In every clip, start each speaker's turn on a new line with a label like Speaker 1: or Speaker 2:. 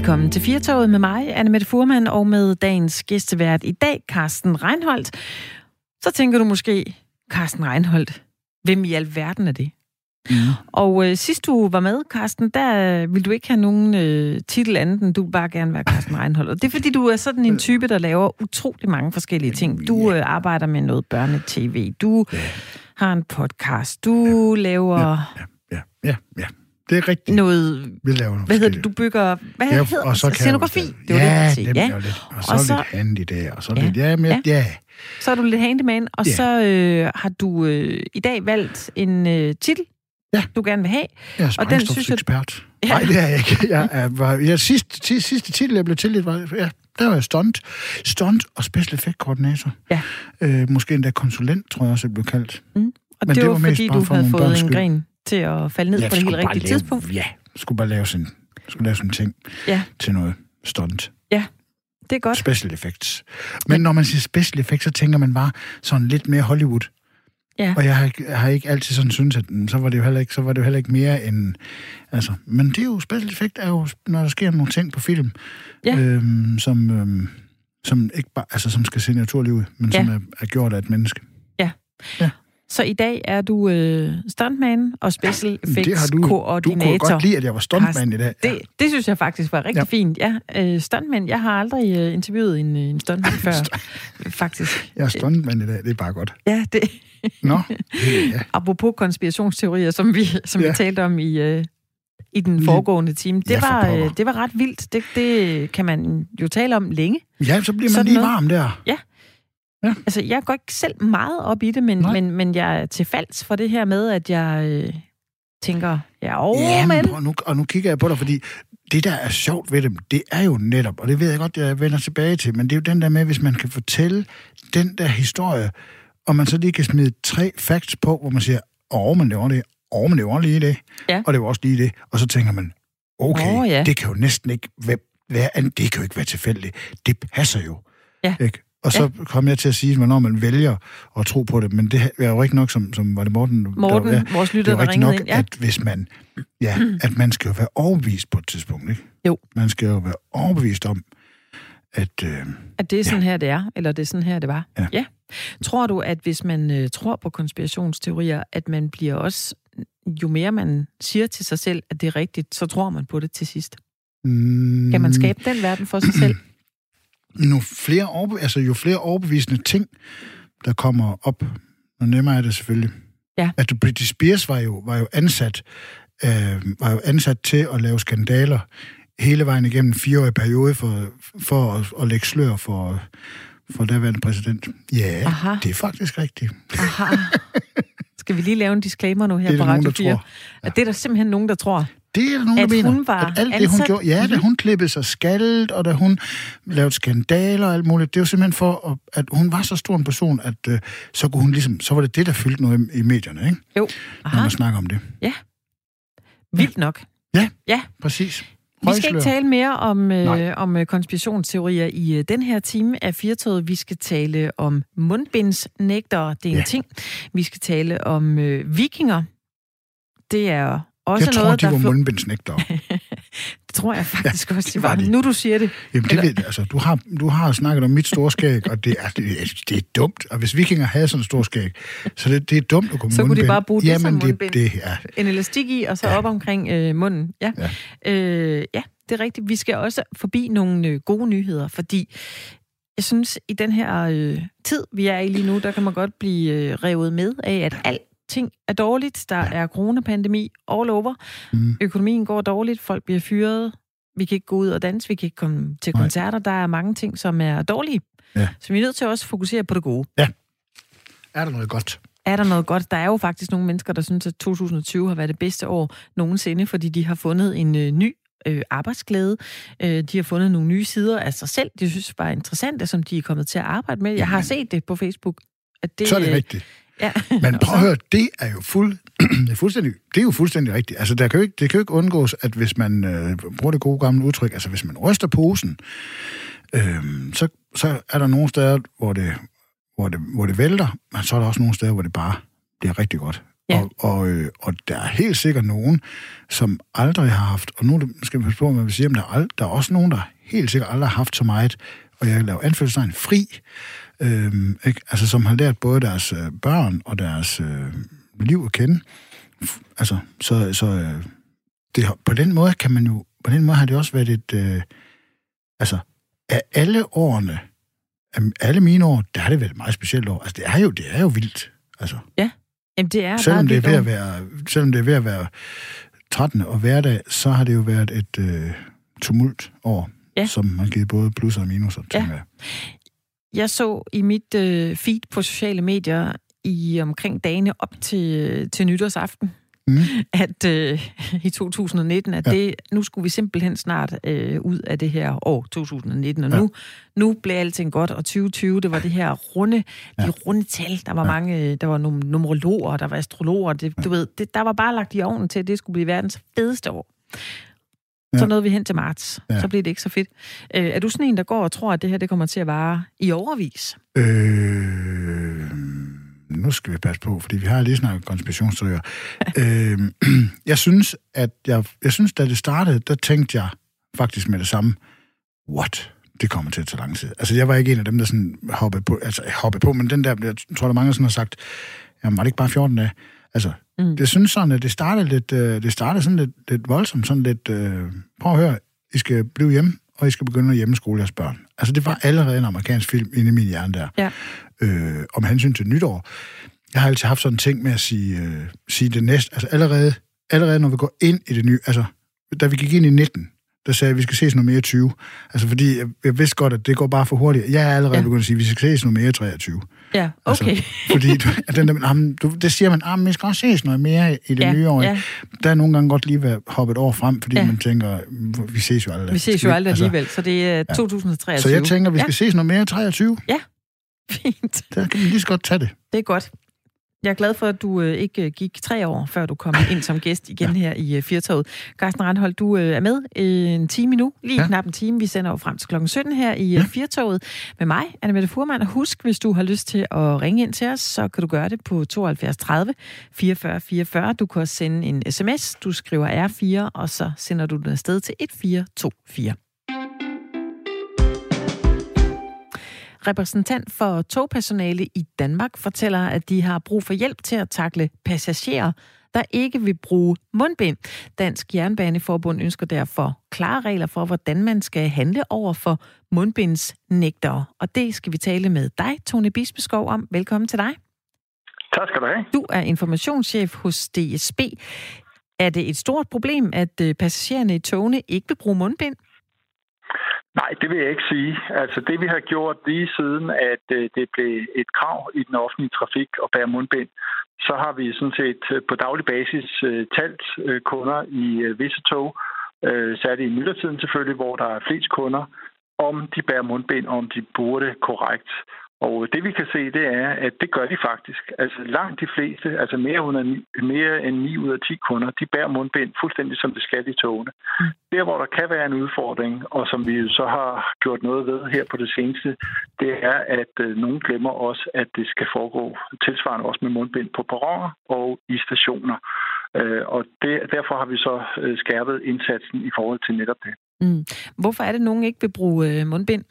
Speaker 1: Velkommen til Firtoget med mig, Anne Mette Furman, og med dagens gæstevært i dag, Carsten Reinholdt. Så tænker du måske, Carsten Reinholdt, hvem i alverden er det? Mm. Og øh, sidst du var med, Carsten, der ville du ikke have nogen øh, titel andet, end du bare gerne være Carsten Reinholdt. Og det er fordi, du er sådan en type, der laver utrolig mange forskellige ting. Du øh, arbejder med noget børnetv, du har en podcast, du laver...
Speaker 2: Ja, ja, ja, ja. Det er rigtigt.
Speaker 1: Noget,
Speaker 2: vi laver noget
Speaker 1: hvad hedder det, du bygger, hvad
Speaker 2: ja,
Speaker 1: hedder
Speaker 2: og så
Speaker 1: scenografi?
Speaker 2: Jeg,
Speaker 1: det var
Speaker 2: ja,
Speaker 1: det,
Speaker 2: det
Speaker 1: ja.
Speaker 2: lidt, og så,
Speaker 1: Og så-
Speaker 2: lidt handy der, og så
Speaker 1: Ja,
Speaker 2: lidt, ja, men,
Speaker 1: ja.
Speaker 2: ja.
Speaker 1: Så er du lidt handyman, og
Speaker 2: Ja.
Speaker 1: så øh, har du øh, i dag valgt en øh, titel,
Speaker 2: Ja.
Speaker 1: du gerne vil have.
Speaker 2: Jeg er
Speaker 1: Og den synes jeg-
Speaker 2: sprængstofsekspert.
Speaker 1: Ja.
Speaker 2: Nej, det er jeg ikke. Jeg er, var, jeg, sidste, sidste, sidste titel, jeg blev tildelt, var, ja, der var jeg stunt. Stunt og special effect koordinator.
Speaker 1: Ja.
Speaker 2: Øh, måske endda konsulent, tror jeg også, jeg blev kaldt.
Speaker 1: Og
Speaker 2: Men
Speaker 1: det,
Speaker 2: det
Speaker 1: var,
Speaker 2: var mest
Speaker 1: fordi, du
Speaker 2: for
Speaker 1: havde fået en gren til at falde ned
Speaker 2: Jeg
Speaker 1: på det helt rigtige
Speaker 2: lave,
Speaker 1: tidspunkt.
Speaker 2: Ja, skulle bare lave sådan, skulle lave sådan ting
Speaker 1: Ja.
Speaker 2: til noget stunt.
Speaker 1: Det er godt.
Speaker 2: Special effects. Men når man siger special effects, så tænker man bare sådan lidt mere Hollywood.
Speaker 1: Ja.
Speaker 2: Og jeg har, ikke- jeg har ikke altid sådan synes, at så var det jo heller ikke, så var det jo heller ikke mere end... Altså, men det er jo, special effect er jo, når der sker nogle ting på film,
Speaker 1: Ja.
Speaker 2: øhm, som, øhm, som ikke bare, altså som skal se naturligt ud, men
Speaker 1: Ja.
Speaker 2: som er, er gjort af et menneske.
Speaker 1: Så i dag er du øh, stuntman og special effects
Speaker 2: du, du
Speaker 1: koordinator.
Speaker 2: kunne godt lide, at jeg var stuntman i dag.
Speaker 1: Det, det synes jeg faktisk var rigtig ja.
Speaker 2: Ja.
Speaker 1: fint. Ja, øh, stuntman. Jeg har aldrig øh, interviewet en, øh, en stuntman før, faktisk.
Speaker 2: Jeg er stuntman i dag, det er bare godt.
Speaker 1: Ja, det,
Speaker 2: Nå, ja.
Speaker 1: apropos konspirationsteorier, som vi, som ja. vi
Speaker 2: Ja.
Speaker 1: talte om i, øh, i den foregående time. Det,
Speaker 2: Ja,
Speaker 1: var, øh, det var ret vildt. Det, det kan man jo tale om længe.
Speaker 2: ja, så bliver man
Speaker 1: Sådan
Speaker 2: lige
Speaker 1: noget.
Speaker 2: varm der.
Speaker 1: Altså, jeg går ikke selv meget op i det, men,
Speaker 2: Nej.
Speaker 1: men, men jeg er til falds for det her med, at jeg øh, tænker, ja, oh,
Speaker 2: Ja, men prøv, nu, og nu kigger jeg på dig, fordi det, der er sjovt ved dem, det er jo netop, og det ved jeg godt, jeg vender tilbage til, men det er jo den der med, hvis man kan fortælle den der historie, og man så lige kan smide tre facts på, hvor man siger, åh, men det var det, åh, men det var lige det,
Speaker 1: Ja.
Speaker 2: og det var også lige det, og så tænker man, okay,
Speaker 1: Åh, ja.
Speaker 2: det kan jo næsten ikke være, det kan jo ikke være tilfældigt. Det passer jo.
Speaker 1: Ja.
Speaker 2: Ikke? Og så ja. kom jeg til at sige, hvornår man vælger at tro på det, men det er jo ikke nok, som, som var det Morten? der-
Speaker 1: Morten,
Speaker 2: ja,
Speaker 1: vores
Speaker 2: det
Speaker 1: lytter,
Speaker 2: er
Speaker 1: der
Speaker 2: nok,
Speaker 1: ind. Ja.
Speaker 2: at hvis man, ja, at man skal jo være overbevist på et tidspunkt, ikke?
Speaker 1: Jo.
Speaker 2: Man skal jo være overbevist om, at øh,
Speaker 1: At det er sådan her, det er, eller det er sådan her, det var.
Speaker 2: Ja.
Speaker 1: ja. Tror du, at hvis man øh, tror på konspirationsteorier, at man bliver også, jo mere man siger til sig selv, at det er rigtigt, så tror man på det til sidst?
Speaker 2: mm,
Speaker 1: Kan man skabe den verden for sig selv?
Speaker 2: nu flere overbe- altså, jo flere overbevisende ting, der kommer op, nu nemmere er det selvfølgelig.
Speaker 1: Ja.
Speaker 2: At Britney Spears var jo, var jo ansat øh, var jo ansat til at lave skandaler hele vejen igennem en fireårig periode for, for at, at lægge slør for, for daværende præsident. Ja,
Speaker 1: Aha.
Speaker 2: det er faktisk rigtigt.
Speaker 1: Aha. Skal vi lige lave en disclaimer nu her
Speaker 2: Det er
Speaker 1: på
Speaker 2: nogen,
Speaker 1: Radio
Speaker 2: der
Speaker 1: 4?
Speaker 2: tror.
Speaker 1: At det er der simpelthen nogen, der tror.
Speaker 2: Det er der nogen,
Speaker 1: At
Speaker 2: der mener.
Speaker 1: hun var
Speaker 2: at alt det, hun gjorde, ja, da hun klippede sig skaldet, og da hun lavede skandaler og alt muligt, det var simpelthen for, at, hun var så stor en person, at øh, så kunne hun ligesom, så var det det, der fyldte noget i, i medierne, ikke?
Speaker 1: Jo.
Speaker 2: Når
Speaker 1: Aha.
Speaker 2: man snakker om det.
Speaker 1: Vildt nok.
Speaker 2: Præcis.
Speaker 1: Vi skal ikke tale mere om, øh,
Speaker 2: Nej.
Speaker 1: om øh, konspirationsteorier i øh, den her time af Firtoget. Vi skal tale om mundbindsnægtere, det er en
Speaker 2: Ja.
Speaker 1: ting. Vi skal tale om øh, vikinger. Det er også
Speaker 2: Jeg tror,
Speaker 1: noget,
Speaker 2: de var
Speaker 1: fl-
Speaker 2: mundbindsnægtere.
Speaker 1: det tror jeg faktisk også, de
Speaker 2: det
Speaker 1: var.
Speaker 2: var de.
Speaker 1: Nu du siger det.
Speaker 2: Jamen, det
Speaker 1: Eller-
Speaker 2: ved, altså, du har, du har snakket om mit store skæg, og det er, det, er, det er dumt. Og hvis vikinger havde sådan et stort skæg, så det, det er dumt at gå med
Speaker 1: Så kunne de bare bruge det
Speaker 2: Jamen,
Speaker 1: som
Speaker 2: det,
Speaker 1: mundbind.
Speaker 2: det, ja.
Speaker 1: En elastik i, og så
Speaker 2: Ja.
Speaker 1: op omkring øh, munden. Ja.
Speaker 2: Ja.
Speaker 1: Øh, ja, det er rigtigt. Vi skal også forbi nogle øh, gode nyheder, fordi jeg synes, i den her øh, tid, vi er i lige nu, der kan man godt blive øh, revet med af, at alting er dårligt. Der er coronapandemi all over.
Speaker 2: Mm.
Speaker 1: Økonomien går dårligt, folk bliver fyret. Vi kan ikke gå ud og danse, vi kan ikke komme til
Speaker 2: Nej.
Speaker 1: koncerter. Der er mange ting, som er dårlige.
Speaker 2: Ja.
Speaker 1: Så vi er nødt til også at fokusere på det gode.
Speaker 2: Er der noget godt?
Speaker 1: Er der noget godt? Der er jo faktisk nogle mennesker, der synes, at 2020 har været det bedste år nogensinde, fordi de har fundet en øh, ny øh, arbejdsglæde. Øh, de har fundet nogle nye sider af sig selv. De synes bare er interessante, som de er kommet til at arbejde med. Jeg har set det på Facebook. At det,
Speaker 2: Så er det
Speaker 1: øh,
Speaker 2: rigtigt.
Speaker 1: Ja.
Speaker 2: Men prøv at høre, det er jo fuld, det er fuldstændig, det er jo fuldstændig rigtigt. Altså, der kan jo ikke, det kan jo ikke undgås, at hvis man øh, bruger det gode gamle udtryk, altså hvis man ryster posen, øh, så, så er der nogle steder, hvor det, hvor, det, hvor det vælter, men så er der også nogle steder, hvor det bare bliver rigtig godt. Ja. Og, og, øh, og der er helt sikkert nogen, som aldrig har haft, og nu skal man passe på, hvad vi siger, men der er, der er også nogen, der helt sikkert aldrig har haft så meget, og jeg laver anfølgelsestegn, fri, øh, ikke? Altså, som har lært både deres øh, børn og deres øh, liv at kende. Altså, så, så øh, det, på den måde kan man jo, på den måde har det også været et, øh, altså, af alle årene, af alle mine år, der har det været et meget specielt år. Altså, det er jo, det er jo vildt. Altså,
Speaker 1: ja, Jamen, det er
Speaker 2: selvom det er ved at være, selvom det er ved at være 13. og hverdag, så har det jo været et øh, tumult år, ja. som har givet både plus og minus. Ja. Jeg.
Speaker 1: jeg så i mit øh, feed på sociale medier i omkring dagene op til, til nytårsaften, mm. at øh, i 2019, at ja. det, nu skulle vi simpelthen snart øh, ud af det her år 2019, og ja. nu, nu blev alting godt, og 2020, det var det her runde, ja. de runde tal, der var ja. mange, der var nogle numerologer, der var astrologer, det, du ved, det, der var bare lagt i ovnen til, at det skulle blive verdens fedeste år. Ja. Så nåede vi hen til marts. Ja. Så blev det ikke så fedt. Øh, er du sådan en, der går og tror, at det her det kommer til at vare i overvis?
Speaker 2: Øh nu skal vi passe på, fordi vi har lige snakket konspirationsteorier. øh, jeg synes, at jeg, jeg synes, da det startede, der tænkte jeg faktisk med det samme, what? Det kommer til at tage lang tid. Altså, jeg var ikke en af dem, der sådan hoppede på, altså hoppede på, men den der, jeg tror, der mange, sådan har sagt, jamen, var det ikke bare 14 dage? Altså, mm. det synes sådan, at det startede lidt, øh, det startede sådan lidt, lidt voldsomt, sådan lidt, øh, prøv at høre, I skal blive hjemme, og I skal begynde at hjemmeskole jeres børn. Altså, det var allerede en amerikansk film inde i min hjerne der. Ja øh, om hensyn til nytår. Jeg har altid haft sådan en ting med at sige, øh, sige det næste. Altså allerede, allerede når vi går ind i det nye, altså da vi gik ind i 19, der sagde, at vi skal ses noget mere 20. Altså fordi, jeg, jeg vidste godt, at det går bare for hurtigt. Jeg er allerede ja. begyndt at sige, at vi skal ses noget mere 23.
Speaker 1: Ja, altså, okay.
Speaker 2: Altså, fordi du, at den der, jamen, du, det siger man, at vi skal også ses noget mere i det ja, nye år. Ja. Der er nogle gange godt lige været hoppet over frem, fordi ja. man tænker, vi ses jo aldrig.
Speaker 1: Vi ses jo aldrig altså, alligevel, så det er 2023.
Speaker 2: Så jeg tænker, at vi skal ja. ses noget mere 23.
Speaker 1: Ja, Fint.
Speaker 2: Der kan man lige så godt tage det.
Speaker 1: Det er godt. Jeg er glad for, at du øh, ikke øh, gik tre år, før du kom ind som gæst igen ja. her i øh, Firtoget. Carsten Randhold, du øh, er med en time nu, lige ja. knap en time. Vi sender jo frem til klokken 17 her i ja. Firtoget med mig, Anne Mette Furman. Og husk, hvis du har lyst til at ringe ind til os, så kan du gøre det på 72 30 44 44. Du kan også sende en sms. Du skriver R4, og så sender du den afsted til 1424. repræsentant for togpersonale i Danmark fortæller, at de har brug for hjælp til at takle passagerer, der ikke vil bruge mundbind. Dansk Jernbaneforbund ønsker derfor klare regler for, hvordan man skal handle over for mundbindsnægtere. Og det skal vi tale med dig, Tone Bispeskov, om. Velkommen til dig.
Speaker 3: Tak skal du have.
Speaker 1: Du er informationschef hos DSB. Er det et stort problem, at øh, passagererne i togene ikke vil bruge mundbind?
Speaker 3: Nej, det vil jeg ikke sige. Altså det vi har gjort lige siden, at øh, det blev et krav i den offentlige trafik at bære mundbind, så har vi sådan set øh, på daglig basis øh, talt kunder i visse tog, særligt i myldretiden selvfølgelig, hvor der er flest kunder, om de bærer mundbind, om de bruger det korrekt. Og det vi kan se, det er, at det gør de faktisk. Altså langt de fleste, altså mere, under, mere end 9 ud af 10 kunder, de bærer mundbind fuldstændig som det skal i togene. Mm. Der, hvor der kan være en udfordring, og som vi så har gjort noget ved her på det seneste, det er, at øh, nogen glemmer også, at det skal foregå tilsvarende også med mundbind på perroner og i stationer. Øh, og det, derfor har vi så øh, skærpet indsatsen i forhold til netop det.
Speaker 1: Mm. Hvorfor er det, at nogen ikke vil bruge øh, mundbind?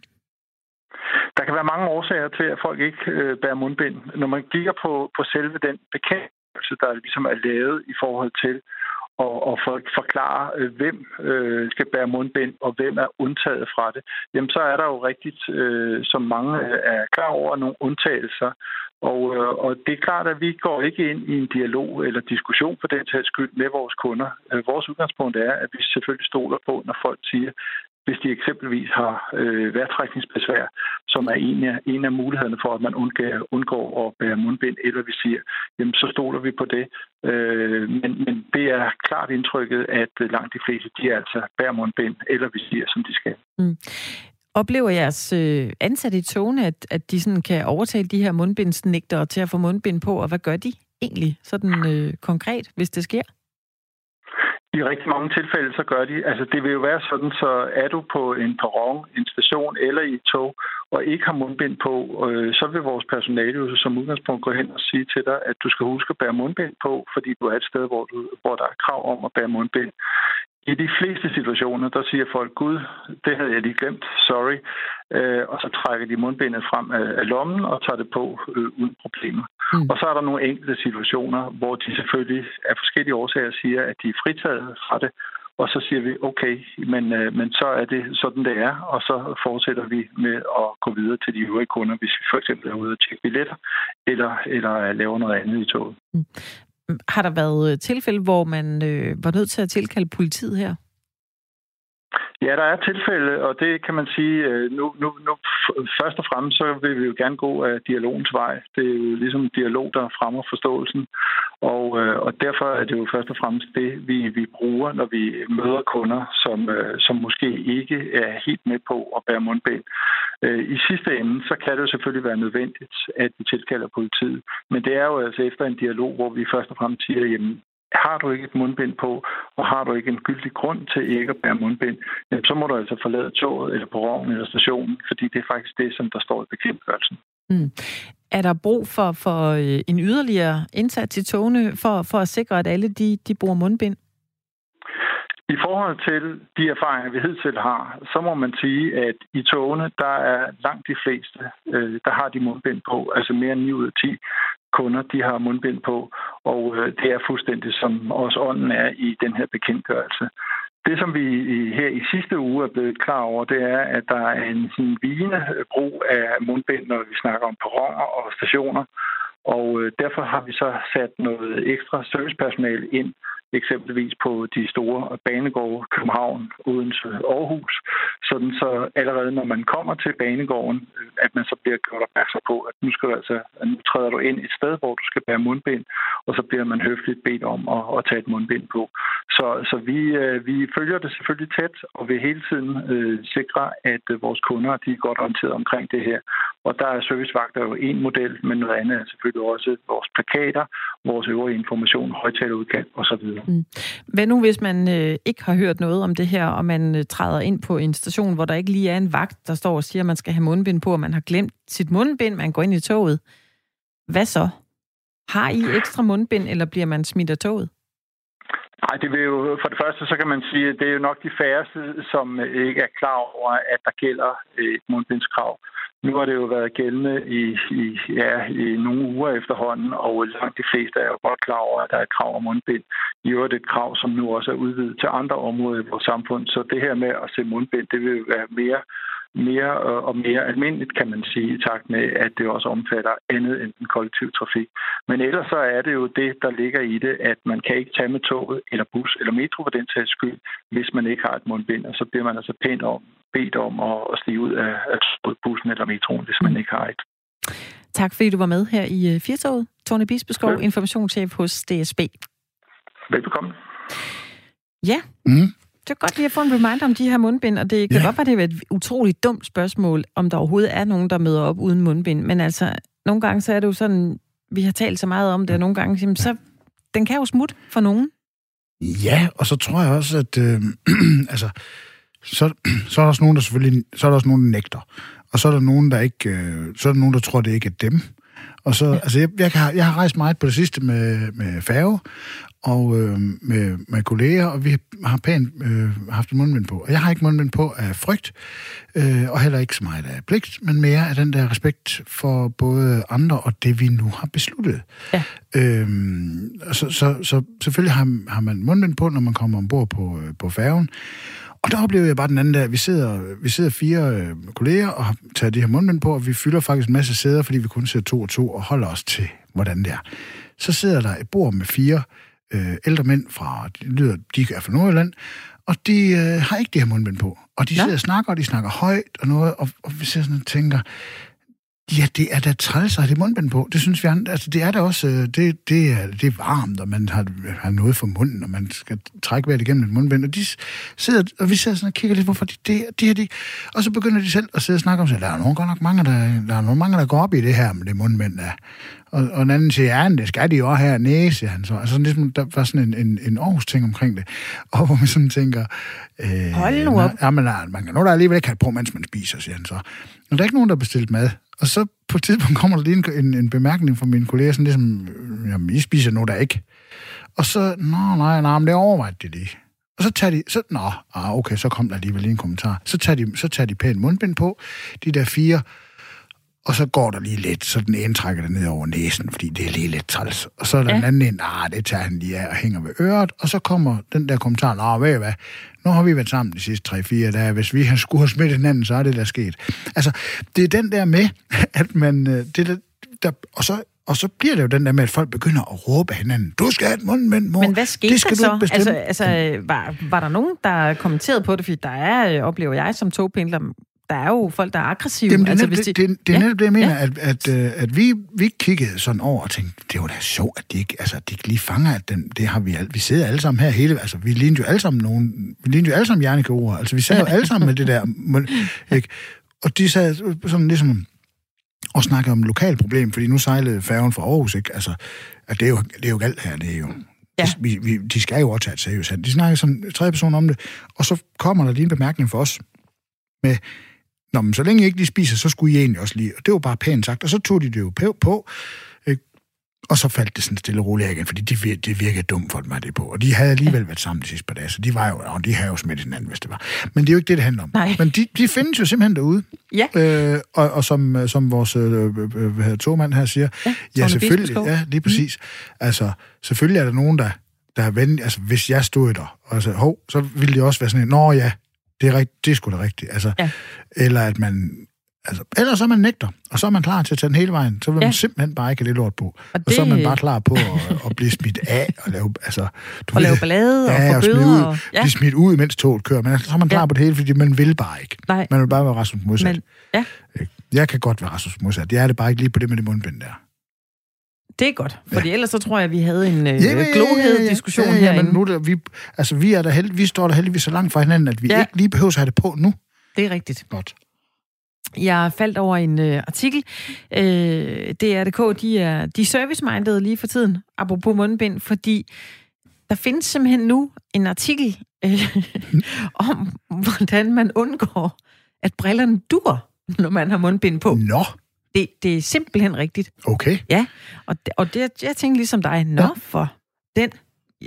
Speaker 3: Der kan være mange årsager til, at folk ikke øh, bærer mundbind. Når man kigger på, på selve den bekendelse, der ligesom er lavet i forhold til og, og for, forklare, øh, hvem øh, skal bære mundbind, og hvem er undtaget fra det, jamen så er der jo rigtigt, øh, som mange er klar over, nogle undtagelser. Og, øh, og det er klart, at vi går ikke ind i en dialog eller diskussion for den sags skyld med vores kunder. Øh, vores udgangspunkt er, at vi selvfølgelig stoler på, når folk siger, hvis de eksempelvis har øh, vejrtrækningsbesvær, som er en af, en af mulighederne for, at man undgår, undgår at bære mundbind, eller vi siger, jamen så stoler vi på det. Øh, men, men det er klart indtrykket, at øh, langt de fleste, de altså bærer mundbind, eller vi siger, som de skal. Mm.
Speaker 1: Oplever jeres øh, ansatte i togene, at, at de sådan kan overtale de her mundbindsnægtere til at få mundbind på, og hvad gør de egentlig sådan øh, konkret, hvis det sker?
Speaker 3: I rigtig mange tilfælde, så gør de. Altså, det vil jo være sådan, så er du på en perron, en station eller i et tog, og ikke har mundbind på, øh, så vil vores personale jo som udgangspunkt gå hen og sige til dig, at du skal huske at bære mundbind på, fordi du er et sted, hvor, du, hvor der er krav om at bære mundbind. I de fleste situationer, der siger folk, Gud, det havde jeg lige glemt, sorry. Øh, og så trækker de mundbindet frem af, af lommen og tager det på øh, uden problemer. Mm. Og så er der nogle enkelte situationer, hvor de selvfølgelig af forskellige årsager siger, at de er fritaget fra det. Og så siger vi, okay, men, øh, men så er det sådan, det er, og så fortsætter vi med at gå videre til de øvrige kunder, hvis vi for eksempel er ude og tjekke billetter, eller, eller laver noget andet i toget.
Speaker 1: Har der været øh, tilfælde, hvor man øh, var nødt til at tilkalde politiet her?
Speaker 3: Ja, der er tilfælde, og det kan man sige, øh, nu, nu, nu først og fremmest, så vil vi jo gerne gå af dialogens vej. Det er jo ligesom dialog, der fremmer forståelsen, og, øh, og derfor er det jo først og fremmest det, vi, vi bruger, når vi møder kunder, som, øh, som måske ikke er helt med på at bære mundbind. Øh, I sidste ende, så kan det jo selvfølgelig være nødvendigt, at vi tilkalder politiet, men det er jo altså efter en dialog, hvor vi først og fremmest siger, jamen, har du ikke et mundbind på, og har du ikke en gyldig grund til ikke at bære mundbind, så må du altså forlade toget eller perronen eller stationen, fordi det er faktisk det, som der står i bekendtgørelsen. Mm.
Speaker 1: Er der brug for, for øh, en yderligere indsats i togene for, for at sikre, at alle de, de bruger mundbind?
Speaker 3: I forhold til de erfaringer, vi hidtil har, så må man sige, at i togene, der er langt de fleste, øh, der har de mundbind på, altså mere end 9 ud af 10 kunder, de har mundbind på, og øh, det er fuldstændig som også ånden er i den her bekendtgørelse. Det, som vi her i sidste uge er blevet klar over, det er, at der er en sådan vigende brug af mundbind, når vi snakker om perroner og stationer. Og øh, derfor har vi så sat noget ekstra servicepersonale ind, eksempelvis på de store banegårde, København, Odense, Aarhus, sådan så allerede når man kommer til banegården, at man så bliver gjort opmærksom på, at nu, skal du altså, nu træder du ind et sted, hvor du skal bære mundbind, og så bliver man høfligt bedt om at, at tage et mundbind på. Så, så vi, øh, vi følger det selvfølgelig tæt, og vil hele tiden øh, sikre, at øh, vores kunder de er godt orienteret omkring det her. Og der er servicevagter jo en model, men noget andet er selvfølgelig også vores plakater, vores øvrige information, højtalerudkald osv. Mm.
Speaker 1: Hvad nu, hvis man øh, ikke har hørt noget om det her, og man øh, træder ind på en station, hvor der ikke lige er en vagt, der står og siger, at man skal have mundbind på, og man har glemt sit mundbind, man går ind i toget. Hvad så? Har I ekstra mundbind, eller bliver man smidt af toget?
Speaker 3: Nej, det vil jo, for det første, så kan man sige, at det er jo nok de færreste, som øh, ikke er klar over, at der gælder øh, et mundbindskrav. Nu har det jo været gældende i, i, ja, i nogle uger efterhånden, og langt de fleste er jo godt klar over, at der er et krav om mundbind. I øvrigt et krav, som nu også er udvidet til andre områder i vores samfund. Så det her med at se mundbind, det vil jo være mere mere og mere almindeligt, kan man sige, i takt med, at det også omfatter andet end den kollektive trafik. Men ellers så er det jo det, der ligger i det, at man kan ikke tage med toget eller bus eller metro for den sags skyld, hvis man ikke har et mundbind, og så bliver man altså pænt om, bedt om at, at stige ud af, af bussen eller metroen, hvis man ikke har et.
Speaker 1: Tak fordi du var med her i øh, Firtoget. Tone Bisbeskov, ja. informationschef hos DSB.
Speaker 3: Velbekomme.
Speaker 1: Ja. Mm. Det er godt lige at få en reminder om de her mundbind, og det kan ja. godt være, det er et utroligt dumt spørgsmål, om der overhovedet er nogen, der møder op uden mundbind. Men altså, nogle gange så er det jo sådan, vi har talt så meget om det, og nogle gange, så den kan jo smutte for nogen.
Speaker 2: Ja, og så tror jeg også, at øh, altså, så, så er der også nogen, der selvfølgelig, så er der også nogen, der nægter. Og så er der nogen, der ikke, øh, så er der nogen, der tror, det ikke er dem. Og så, ja. altså, jeg, jeg, kan, jeg har rejst meget på det sidste med, med færge, og øh, med, med kolleger, og vi har pænt øh, haft mundbind på. Og jeg har ikke mundbind på af frygt, øh, og heller ikke så meget af pligt, men mere af den der respekt for både andre og det, vi nu har besluttet. Ja. Øh, så, så, så selvfølgelig har, har man mundbind på, når man kommer ombord på, øh, på færgen, og der oplevede jeg bare den anden dag, vi sidder, vi sidder fire øh, kolleger og har taget de her mundbind på, og vi fylder faktisk en masse sæder, fordi vi kun sidder to og to og holder os til, hvordan det er. Så sidder der et bord med fire øh, ældre mænd fra, de, lyder, de er fra Nordjylland, og de øh, har ikke det her mundbind på. Og de sidder og snakker, og de snakker højt og noget, og, og vi sidder sådan og tænker, Ja, det er da træls at have det mundbind på. Det synes vi andre. Altså, det er da også, øh, det, det, er, det er varmt, og man har, har noget for munden, og man skal trække vejret igennem et mundbind. Og, de sidder, og vi sidder sådan og kigger lidt, hvorfor de, det, de her, de, og så begynder de selv at sidde og snakke om sig. Der er nogen, godt nok mange, der, der er nogen mange, der går op i det her med det mundbind. Der. Og, og en anden siger, ja, det skal de jo også her næse, siger han så. Altså, ligesom, der var sådan en, en, en Aarhus ting omkring det. Og hvor man sådan tænker...
Speaker 1: Øh, Hold nu op.
Speaker 2: Ja, men nej, man kan nu der alligevel ikke have på, mens man spiser, siger han så. Og der er ikke nogen, der har bestilt mad. Og så på et tidspunkt kommer der lige en, en, en bemærkning fra mine kolleger, sådan ligesom, jamen, I spiser nu der ikke. Og så, nå, nej, nej, men det overvejede de lige. Og så tager de, så, nå, ah, okay, så kom der alligevel lige en kommentar. Så tager de, så tager de pænt mundbind på, de der fire, og så går der lige lidt, så den ene trækker det ned over næsen, fordi det er lige lidt træls. Og så er der ja. den anden en, ah, det tager han lige af og hænger ved øret, og så kommer den der kommentar, nå, ved hvad, nu har vi været sammen de sidste 3-4 dage, hvis vi har skulle have smittet hinanden, så er det der sket. Altså, det er den der med, at man, øh, det der, der, og så og så bliver det jo den der med, at folk begynder at råbe hinanden, du skal have et mundbind, mor.
Speaker 1: Men hvad skete det skal der så? Altså, altså var, var der nogen, der kommenterede på det? Fordi der er, øh, oplever jeg som togpendler, der er jo folk, der er aggressive.
Speaker 2: Jamen, det
Speaker 1: altså,
Speaker 2: hvis de... det, det, det er ja. netop det, jeg mener, ja. at, at, at, at vi, vi kiggede sådan over og tænkte, det var da sjovt, at de ikke, altså, de ikke lige fanger, at den, det har vi, vi sidder alle sammen her hele, altså vi lignede jo alle sammen nogen, vi lignede jo alle sammen hjernekirurger, altså vi sad jo alle sammen med det der, ikke? og de sad sådan ligesom og snakkede om lokal problem, fordi nu sejlede færgen fra Aarhus, ikke? Altså, at det er jo, det er jo galt her, det er jo... Ja. Vi, vi, de skal jo også tage et seriøst. De snakker som tredje person om det, og så kommer der lige en bemærkning for os med, Nå, men så længe I ikke lige spiser, så skulle I egentlig også lige. Og det var bare pænt sagt. Og så tog de det jo på, på ikke? og så faldt det sådan stille og roligt igen, fordi de, det virkede dumt for mig det på. Og de havde alligevel været sammen de sidste par dage, så de, var jo, og de havde jo smidt hinanden, hvis det var. Men det er jo ikke det, det handler om.
Speaker 1: Nej.
Speaker 2: Men de, de findes jo simpelthen derude.
Speaker 1: Ja.
Speaker 2: Øh, og, og som, som vores øh, øh, togmand her siger, ja, ja selvfølgelig, ja, lige præcis. Mm. Altså, selvfølgelig er der nogen, der, der er venlige. Altså, hvis jeg stod der, og så, hov, så ville det også være sådan en, nå ja, det er, rigt, det er sgu da rigtigt. Altså, ja. Eller at man... Altså, eller så man nægter, og så er man klar til at tage den hele vejen. Så vil ja. man simpelthen bare ikke have det lort på. Og, det... og så er man bare klar på at, at blive smidt af og lave... Altså,
Speaker 1: du og lave ballade ja, og få
Speaker 2: bøder. Og, ja. Blive smidt ud, mens toget kører. Men så er man klar ja. på det hele, fordi man vil bare ikke.
Speaker 1: Nej.
Speaker 2: Man vil bare være Rasmus modsat. Men,
Speaker 1: ja.
Speaker 2: Jeg kan godt være Rasmus modsat. Jeg er det bare ikke lige på det med det mundbind der.
Speaker 1: Det er godt, for ja. ellers så tror jeg, at vi havde en øh, ja, ja, glohed diskussion ja, ja,
Speaker 2: ja, men nu der, vi, altså, vi, er der held, vi står der heldigvis så langt fra hinanden, at vi ja. ikke lige behøver at have det på nu.
Speaker 1: Det er rigtigt.
Speaker 2: Godt.
Speaker 1: Jeg faldt over en øh, artikel. Øh, DRDK, de er, de er service-minded lige for tiden, apropos mundbind, fordi der findes simpelthen nu en artikel øh, om, hvordan man undgår, at brillerne dur, når man har mundbind på.
Speaker 2: Nå.
Speaker 1: Det, det er simpelthen rigtigt.
Speaker 2: Okay.
Speaker 1: Ja, og, og det, jeg tænkte ligesom dig, nå ja. for den,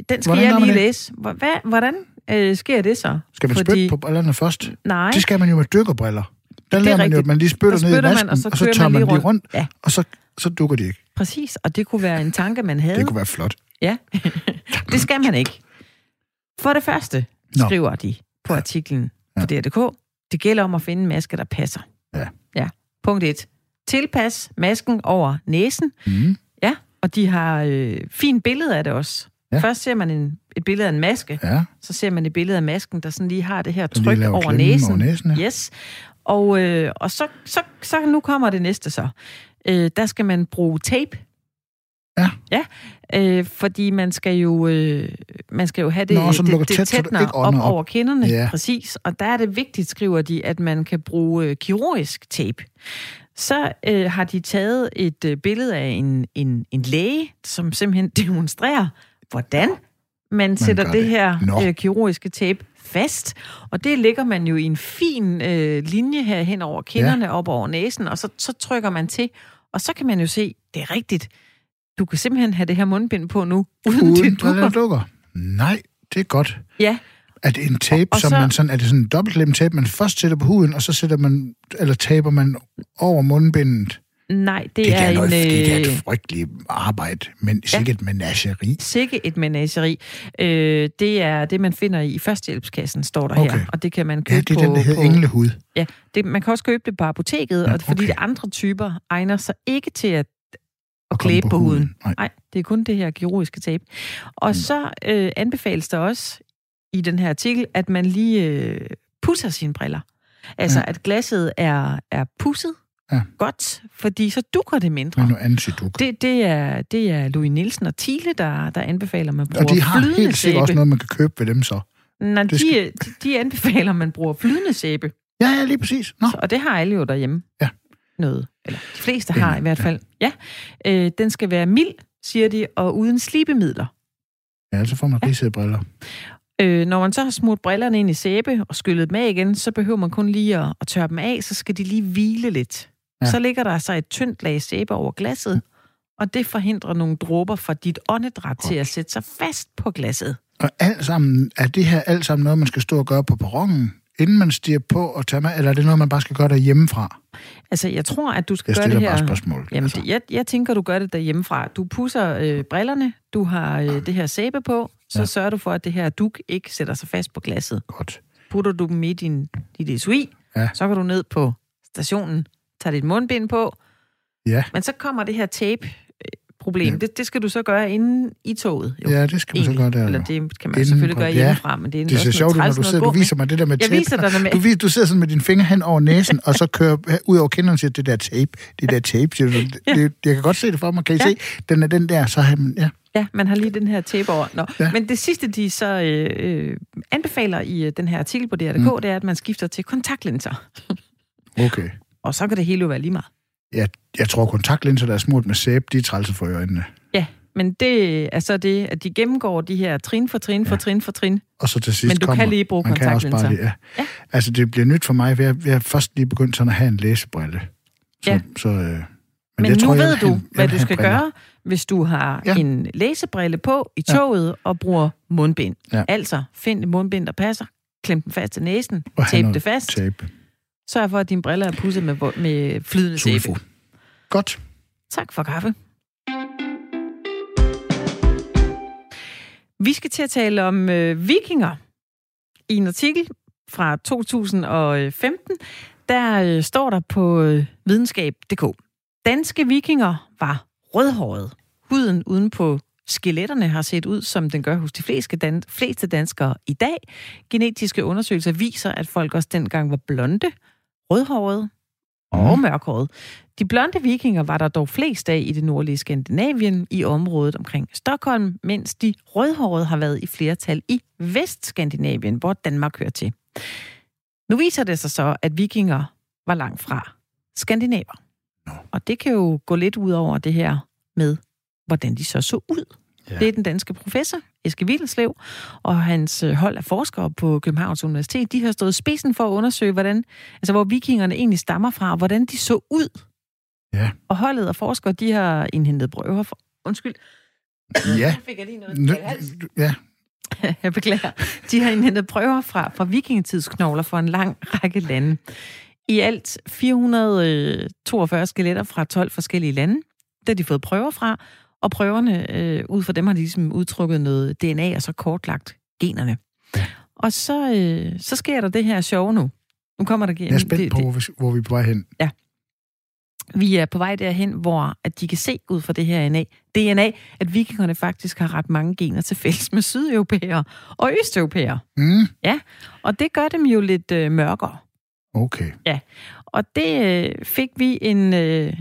Speaker 1: den skal hvordan jeg lige læse. Hvad, hvordan øh, sker det så?
Speaker 2: Skal man Fordi... spytte på brillerne først?
Speaker 1: Nej.
Speaker 2: Det skal man jo med dykkerbriller. Der lærer man jo, at man lige spytter ned i vasken, man, og så, og så tør man lige rundt, rundt ja. og så, så dukker de ikke.
Speaker 1: Præcis, og det kunne være en tanke, man havde.
Speaker 2: Det kunne være flot.
Speaker 1: Ja, det skal man ikke. For det første Nå. skriver de på artiklen ja. på DRDK, det gælder om at finde en maske, der passer.
Speaker 2: Ja.
Speaker 1: Ja. Punkt 1 tilpas masken over næsen.
Speaker 2: Mm.
Speaker 1: Ja, og de har øh, fint billede af det også. Ja. Først ser man en, et billede af en maske,
Speaker 2: ja.
Speaker 1: så ser man et billede af masken, der sådan lige har det her tryk over næsen.
Speaker 2: over næsen.
Speaker 1: Ja. Yes. Og, øh, og så, så, så nu kommer det næste så. Øh, der skal man bruge tape.
Speaker 2: Ja.
Speaker 1: Ja, øh, fordi man skal jo øh, man skal jo have det,
Speaker 2: Nå,
Speaker 1: det, det
Speaker 2: tæt,
Speaker 1: tætner op, op over kinderne, ja. præcis. Og der er det vigtigt, skriver de, at man kan bruge øh, kirurgisk tape så øh, har de taget et øh, billede af en, en, en læge, som simpelthen demonstrerer, hvordan man, man sætter det, det her no. øh, kirurgiske tape fast. Og det ligger man jo i en fin øh, linje her hen over kinderne, ja. op over næsen, og så, så trykker man til, og så kan man jo se, det er rigtigt. Du kan simpelthen have det her mundbind på nu, uden, uden det dukker.
Speaker 2: dukker. Nej, det er godt.
Speaker 1: Ja,
Speaker 2: er det en tape, og, og som så, man sådan, er det sådan en dobbeltklem tape, man først sætter på huden, og så sætter man, eller taber man over mundbindet?
Speaker 1: Nej, det,
Speaker 2: det
Speaker 1: er en...
Speaker 2: Noget, det er et øh, frygteligt arbejde, men sikkert ja, et menageri.
Speaker 1: Sikke et menageri. Øh, det er det, man finder i førstehjælpskassen, står der okay. her, og det kan man købe
Speaker 2: ja, det er på, den, der hedder englehud.
Speaker 1: Ja, det, man kan også købe det på apoteket, ja, og fordi de andre typer egner sig ikke til at at klæbe på, på huden. huden. Nej. Nej, det er kun det her kirurgiske tape. Og mm. så øh, anbefales der også i den her artikel, at man lige øh, pusser sine briller. Altså, ja. at glasset er, er pusset, ja. godt, fordi så dukker det mindre.
Speaker 2: Men nu anti-duk.
Speaker 1: Det, det, er, det er Louis Nielsen og Thiele, der, der anbefaler, at man bruger
Speaker 2: Og de har
Speaker 1: flydende
Speaker 2: helt sikkert
Speaker 1: sæbe.
Speaker 2: også noget, man kan købe ved dem så.
Speaker 1: Nej, de,
Speaker 2: skal-
Speaker 1: de, de anbefaler, at man bruger flydende sæbe.
Speaker 2: Ja, ja, lige præcis. Nå.
Speaker 1: Så, og det har alle jo derhjemme.
Speaker 2: Ja.
Speaker 1: Noget. Eller de fleste har i hvert fald. Ja. Øh, den skal være mild, siger de, og uden slibemidler.
Speaker 2: Ja, så får man risede briller.
Speaker 1: Øh, når man så har smurt brillerne ind i sæbe og skyllet dem af igen, så behøver man kun lige at, at tørre dem af, så skal de lige hvile lidt. Ja. Så ligger der så et tyndt lag sæbe over glasset, og det forhindrer nogle dråber fra dit åndedræt til at sætte sig fast på glasset.
Speaker 2: Og alt sammen, er det her alt sammen noget, man skal stå og gøre på perronen, inden man stiger på og tager med, eller er det noget, man bare skal gøre derhjemmefra?
Speaker 1: Altså, jeg tror, at du skal
Speaker 2: Jeg
Speaker 1: gøre det
Speaker 2: stiller
Speaker 1: her...
Speaker 2: bare spørgsmål.
Speaker 1: Jamen,
Speaker 2: altså.
Speaker 1: jeg, jeg tænker, du gør det derhjemmefra. Du pusser øh, brillerne, du har øh, det her sæbe på, så ja. Sørger du for, at det her duk ikke sætter sig fast på glasset.
Speaker 2: Godt.
Speaker 1: Putter du dem i din, dit etui,
Speaker 2: Ja.
Speaker 1: så går du ned på stationen, tager dit mundbind på,
Speaker 2: Ja.
Speaker 1: men så kommer det her tape-problem.
Speaker 2: Ja.
Speaker 1: Ja. Det, det skal du så gøre inde i toget. Jo,
Speaker 2: Ja, det skal man så gøre der.
Speaker 1: Eller det kan man
Speaker 2: Inden
Speaker 1: selvfølgelig gøre
Speaker 2: ja.
Speaker 1: hjemmefra, men det er,
Speaker 2: Det er så sjovt, når du sidder, du viser mig det der med
Speaker 1: Jeg
Speaker 2: tape.
Speaker 1: viser dig det med.
Speaker 2: Du, vis, du sidder sådan med din finger hen over næsen, og så kører ud over kinderne og siger, det der tape, det der tape. Siger du.
Speaker 1: Ja.
Speaker 2: Det, jeg kan godt se det for mig. Kan I
Speaker 1: Ja.
Speaker 2: se? Den er den der, så har man, ja.
Speaker 1: Ja, man har lige den her tape over. Nå. Ja.
Speaker 2: Ja.
Speaker 1: Men det sidste, de så øh, øh, anbefaler i øh, den her artikel på DR.dk, mm. det er, at man skifter til kontaktlinser.
Speaker 2: Okay.
Speaker 1: Og så kan det hele jo være lige meget.
Speaker 2: Jeg, jeg tror, kontaktlinser, der er smurt med sæbe, de er trælse for øjnene.
Speaker 1: Ja, men det er så det, at de gennemgår de her trin for trin for
Speaker 2: Ja.
Speaker 1: trin for trin.
Speaker 2: Og så til sidst
Speaker 1: Men du
Speaker 2: kommer,
Speaker 1: kan lige bruge
Speaker 2: man kan også bare
Speaker 1: kontaktlinser.
Speaker 2: lige, ja.
Speaker 1: Ja.
Speaker 2: Altså, det bliver nyt for mig, for jeg, jeg har først lige begyndt sådan at have en læsebrille. Så,
Speaker 1: Ja.
Speaker 2: så, øh, men
Speaker 1: Men
Speaker 2: jeg
Speaker 1: nu
Speaker 2: tror, jeg
Speaker 1: ved
Speaker 2: vil
Speaker 1: du,
Speaker 2: have- jeg
Speaker 1: hvad du skal
Speaker 2: briller.
Speaker 1: gøre, hvis du har
Speaker 2: Ja.
Speaker 1: ja. en læsebrille på i
Speaker 2: Ja.
Speaker 1: toget og bruger mundbind.
Speaker 2: Ja.
Speaker 1: Altså, find et mundbind, der passer. Klem den fast til næsen.
Speaker 2: Og
Speaker 1: Tape det fast.
Speaker 2: Tape.
Speaker 1: Sørg for, at dine briller er pudset med, med flydende sæbe.
Speaker 2: Godt.
Speaker 1: Tak for kaffe. Vi skal til at tale om øh, vikinger. I en artikel fra 2015, der øh, står der på øh, videnskab.dk. Danske vikinger var rødhårede. Huden uden på skeletterne har set ud, som den gør hos de fleste, dan- fleste danskere i dag. Genetiske undersøgelser viser, at folk også dengang var blonde, rødhårede og mørkhårede. De blonde vikinger var der dog flest af i det nordlige Skandinavien, i området omkring Stockholm, mens de rødhårede har været i flertal i Vestskandinavien, hvor Danmark hører til. Nu viser det sig så, at vikinger var langt fra skandinaver.
Speaker 2: Nå.
Speaker 1: Og det kan jo gå lidt ud over det her med, hvordan de så så ud.
Speaker 2: Ja.
Speaker 1: Det er den danske professor, Eske Wierslev, og hans øh, hold af forskere på Københavns Universitet, de har stået spidsen for at undersøge, hvordan, altså hvor vikingerne egentlig stammer fra, og hvordan de så ud.
Speaker 2: Ja.
Speaker 1: Og holdet af forskere, de har indhentet prøver for... Undskyld.
Speaker 2: Ja.
Speaker 1: Nu fik jeg lige noget hals.
Speaker 2: Ja,
Speaker 1: Jeg beklager. De har indhentet prøver fra, fra vikingetidsknogler for en lang række lande. I alt 442 skeletter fra 12 forskellige lande. Det har de fået prøver fra, og prøverne, øh, ud fra dem har de ligesom udtrykket noget DNA, og så kortlagt generne.
Speaker 2: Ja.
Speaker 1: Og så, øh, så sker der det her sjove nu. Nu kommer der...
Speaker 2: jeg er spændt på, hvor vi, hvor vi er på vej hen.
Speaker 1: Vi er på vej derhen, hvor at de kan se ud fra det her DNA, DNA, at vikingerne faktisk har ret mange gener til fælles med sydeuropæere og østeuropæere.
Speaker 2: Mm,
Speaker 1: Og det gør dem jo lidt øh, mørkere.
Speaker 2: Okay.
Speaker 1: Og det øh, fik vi en øh,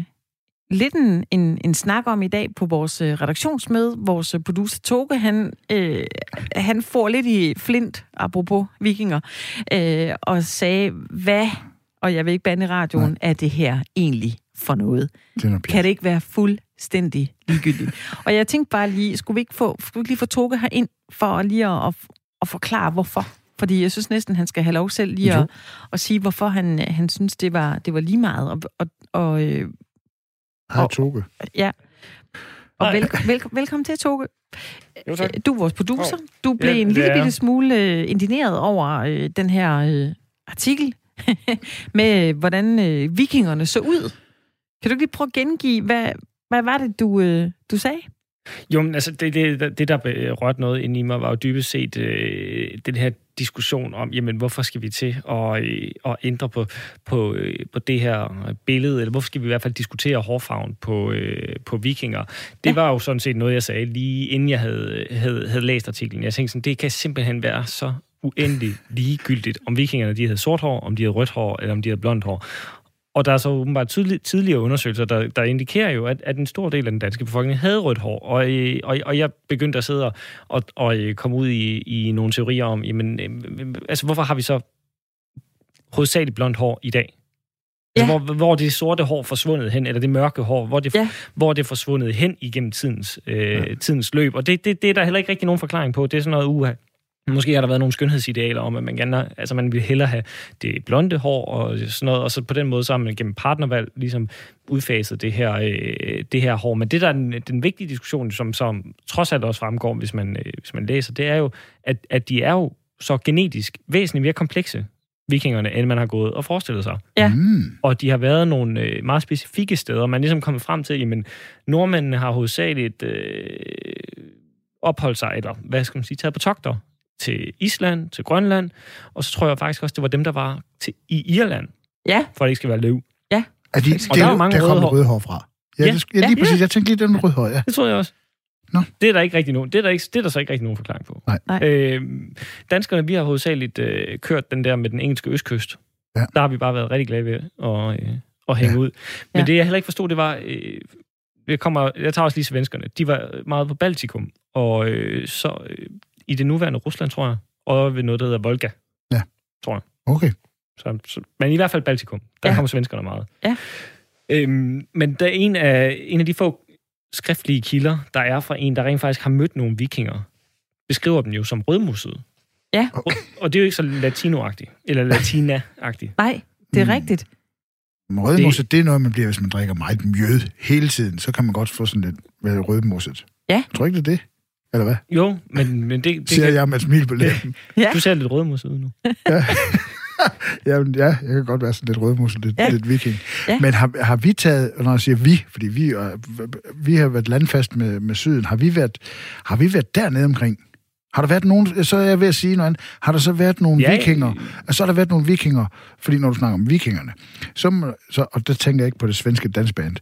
Speaker 1: lidt en, en, en snak om i dag på vores øh, redaktionsmøde. Vores øh, producer Toge, han, øh, han får lidt i flint, apropos vikinger, øh, og sagde, hvad, og jeg vil ikke bande i radioen,
Speaker 2: Nej.
Speaker 1: er det her egentlig for noget?
Speaker 2: Det
Speaker 1: Kan det ikke være fuldstændig ligegyldigt? og jeg tænkte bare lige, skulle vi ikke få, skulle vi ikke lige få Toge her ind for lige at, at, at forklare, hvorfor? Fordi jeg synes næsten, han skal have lov selv lige at, at sige, hvorfor han, han synes, det var, det var lige meget. Og, og, og, øh,
Speaker 2: Hej,
Speaker 1: og-
Speaker 2: Toge.
Speaker 1: ja. Og vel, vel, velkommen til, Toge.
Speaker 4: Jo, tak.
Speaker 1: Du er vores producer. Du blev
Speaker 4: Ja,
Speaker 1: en lille bitte smule øh, indineret over øh, den her øh, artikel med, øh, hvordan øh, vikingerne så ud. Kan du ikke lige prøve at gengive, hvad, hvad var det, du, øh, du sagde?
Speaker 4: Jo, men altså, det, det, det der øh, rørte noget ind i mig, var jo dybest set øh, den her diskussion om, jamen, hvorfor skal vi til at, øh, at ændre på, på, øh, på det her billede, eller hvorfor skal vi i hvert fald diskutere hårfarven på, øh, på vikinger? Det
Speaker 1: Ja.
Speaker 4: var jo sådan set noget, jeg sagde lige inden jeg havde, havde, havde læst artiklen. Jeg tænkte sådan, det kan simpelthen være så uendelig ligegyldigt, om vikingerne de havde sort hår, om de havde rødt hår, eller om de havde blondt hår. Og der er så åbenbart tidlig, tidligere undersøgelser, der, der indikerer jo, at, at en stor del af den danske befolkning havde rødt hår. Og, øh, og, og jeg begyndte at sidde og, og, og øh, komme ud i, i nogle teorier om, jamen, øh, altså hvorfor har vi så hovedsageligt blondt hår i dag? Ja. Altså, hvor, hvor det sorte hår forsvundet hen, eller det mørke hår, hvor det, ja. hvor det er forsvundet hen igennem tidens, øh, ja. tidens løb. Og det, det, det er der heller ikke rigtig nogen forklaring på. Det er sådan noget uha. Måske har der været nogle skønhedsidealer om, at man gerne, altså man vil hellere have det blonde hår og sådan noget, og så på den måde så har man gennem partnervalg ligesom udfaset det her, øh, det her hår. Men det der er den, den vigtige diskussion, som, som trods alt også fremgår, hvis man, øh, hvis man læser, det er jo, at, at de er jo så genetisk væsentligt mere komplekse vikingerne, end man har gået og forestillet sig.
Speaker 1: Ja.
Speaker 2: Mm.
Speaker 4: Og de har været nogle øh, meget specifikke steder. Man er ligesom kommet frem til, at nordmændene har hovedsageligt øh, opholdt sig, eller hvad skal man sige, taget på togter til Island, til Grønland, og så tror jeg faktisk også, det var dem, der var til, i Irland,
Speaker 1: Ja,
Speaker 4: for at det ikke skal være løv.
Speaker 1: ja.
Speaker 2: Er de,
Speaker 4: Og
Speaker 2: det,
Speaker 4: der er mange
Speaker 2: der
Speaker 4: røde
Speaker 2: røde hår fra. Ja,
Speaker 4: Ja.
Speaker 2: det, ja, lige
Speaker 1: Ja.
Speaker 2: præcis. Jeg tænkte lige, den røde hår, ja.
Speaker 4: Det tror jeg også.
Speaker 2: Nå.
Speaker 4: Det er der ikke rigtig nogen, det er der, ikke, det er der så ikke rigtig nogen forklaring på.
Speaker 2: Nej.
Speaker 1: Nej.
Speaker 4: Øh, danskerne, vi har hovedsageligt øh, kørt den der med den engelske østkyst.
Speaker 2: Ja.
Speaker 4: Der har vi bare været rigtig glade ved at, øh, at hænge
Speaker 2: Ja.
Speaker 4: ud. Men
Speaker 1: Ja.
Speaker 4: det, jeg heller ikke forstod, det var... Øh, jeg, kommer, jeg tager også lige svenskerne. De var meget på Baltikum, og øh, så øh, i det nuværende Rusland, tror jeg, og ved noget, der hedder Volga.
Speaker 2: Okay.
Speaker 4: Så, så, men i hvert fald Baltikum. Der
Speaker 1: Ja.
Speaker 4: ja. kommer svenskerne meget.
Speaker 1: Ja.
Speaker 4: Øhm, men der er en af, en af de få skriftlige kilder, der er fra en, der rent faktisk har mødt nogle vikinger, beskriver dem jo som rødmussede.
Speaker 1: Ja.
Speaker 4: Og, og det er jo ikke så latinoagtigt, eller latina-agtigt.
Speaker 1: Nej, det er
Speaker 2: Mm.
Speaker 1: rigtigt.
Speaker 2: Rødmosset, det... det er noget, man bliver, hvis man drikker meget mjød hele tiden. Så kan man godt få sådan lidt rødmosset.
Speaker 1: Ja.
Speaker 2: Tror ikke, det er det? Eller hvad?
Speaker 4: Jo, men, men det, det
Speaker 2: Siger
Speaker 4: kan,
Speaker 2: jeg med et smil på læben.
Speaker 1: Ja.
Speaker 4: du ser lidt rødmusset ud nu.
Speaker 2: Jamen, ja, jeg kan godt være sådan lidt rødmosset, lidt,
Speaker 1: Ja.
Speaker 2: ja. lidt viking.
Speaker 1: Ja.
Speaker 2: Men har, har vi taget, når jeg siger vi, fordi vi, er- vi har været landfast med, med syden, har vi, været, har vi været dernede omkring? Har der været nogen, så er jeg ved at sige noget andet, har der så været nogle
Speaker 4: Ja,
Speaker 2: ja, vikinger, og så har der været nogle vikinger, fordi når du snakker om vikingerne, så, så, og der tænker jeg ikke på det svenske dansband,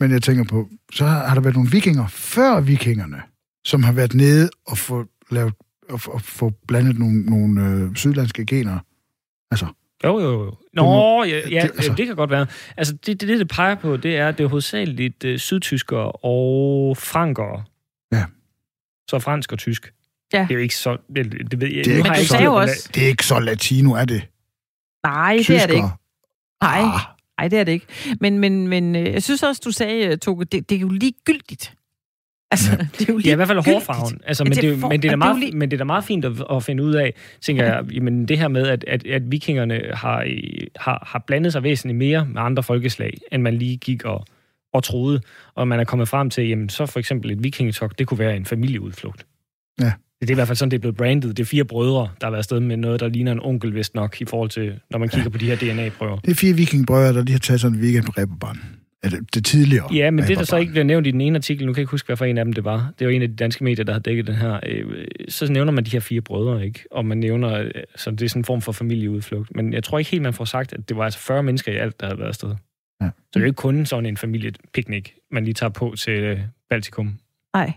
Speaker 2: men jeg tænker på, så har, har der været nogle vikinger før vikingerne, som har været nede og få lavet og, få- og få blandet nogle, nogle øh, sydlandske gener. Altså,
Speaker 4: Jo, jo, jo. Nå,
Speaker 2: må-
Speaker 4: ja, ja
Speaker 2: det- altså-
Speaker 4: det kan godt være. Altså, det, det, det, det peger på, det er, at det er hovedsageligt uh, sydtyskere og frankere.
Speaker 2: Ja.
Speaker 4: Så fransk og tysk.
Speaker 1: Ja.
Speaker 4: Det er jo ikke så... Det, det ved jeg.
Speaker 2: Det er ikke så-
Speaker 1: er jo også-
Speaker 2: det er ikke så latino, er det?
Speaker 1: Nej, det er det ikke. Nej,
Speaker 2: Ah,
Speaker 1: nej, det er det ikke. Men, men, men øh, jeg synes også, du sagde, øh, Toge, det, det er jo ligegyldigt. Altså,
Speaker 2: Ja.
Speaker 1: det er jo
Speaker 4: Ja, i hvert fald hårfarven. Altså,
Speaker 1: Ja,
Speaker 4: men,
Speaker 1: det
Speaker 4: er men, det er
Speaker 1: det er
Speaker 4: meget,
Speaker 1: lige-
Speaker 4: men det er da meget fint at, at finde ud af, tænker jeg, jamen det her med, at, at, at vikingerne har, i- har, har blandet sig væsentligt mere med andre folkeslag, end man lige gik og, og troede. Og man er kommet frem til, jamen så for eksempel et vikingetog, det kunne være en familieudflugt.
Speaker 2: Ja.
Speaker 4: Det er i hvert fald sådan, det er blevet brandet. Det er fire brødre, der har været afsted med noget, der ligner en onkel, vist nok, i forhold til, når man kigger på de her DNA-prøver.
Speaker 2: Det er fire vikingbrødre, der lige har taget sådan en weekend på Reeperbahn. Ja, det, tidligere.
Speaker 4: Ja, men det, der så ikke bliver nævnt i den ene artikel, nu kan jeg ikke huske, hvad for en af dem det var. Det var en af de danske medier, der har dækket den her. Øh, så nævner man de her fire brødre, ikke? Og man nævner, øh, så det er sådan en form for familieudflugt. Men jeg tror ikke helt, man får sagt, at det var altså 40 mennesker i alt, der havde været afsted.
Speaker 2: Ja.
Speaker 4: Så det er jo ikke kun sådan en familiepiknik, man lige tager på til øh, Baltikum.
Speaker 1: Nej.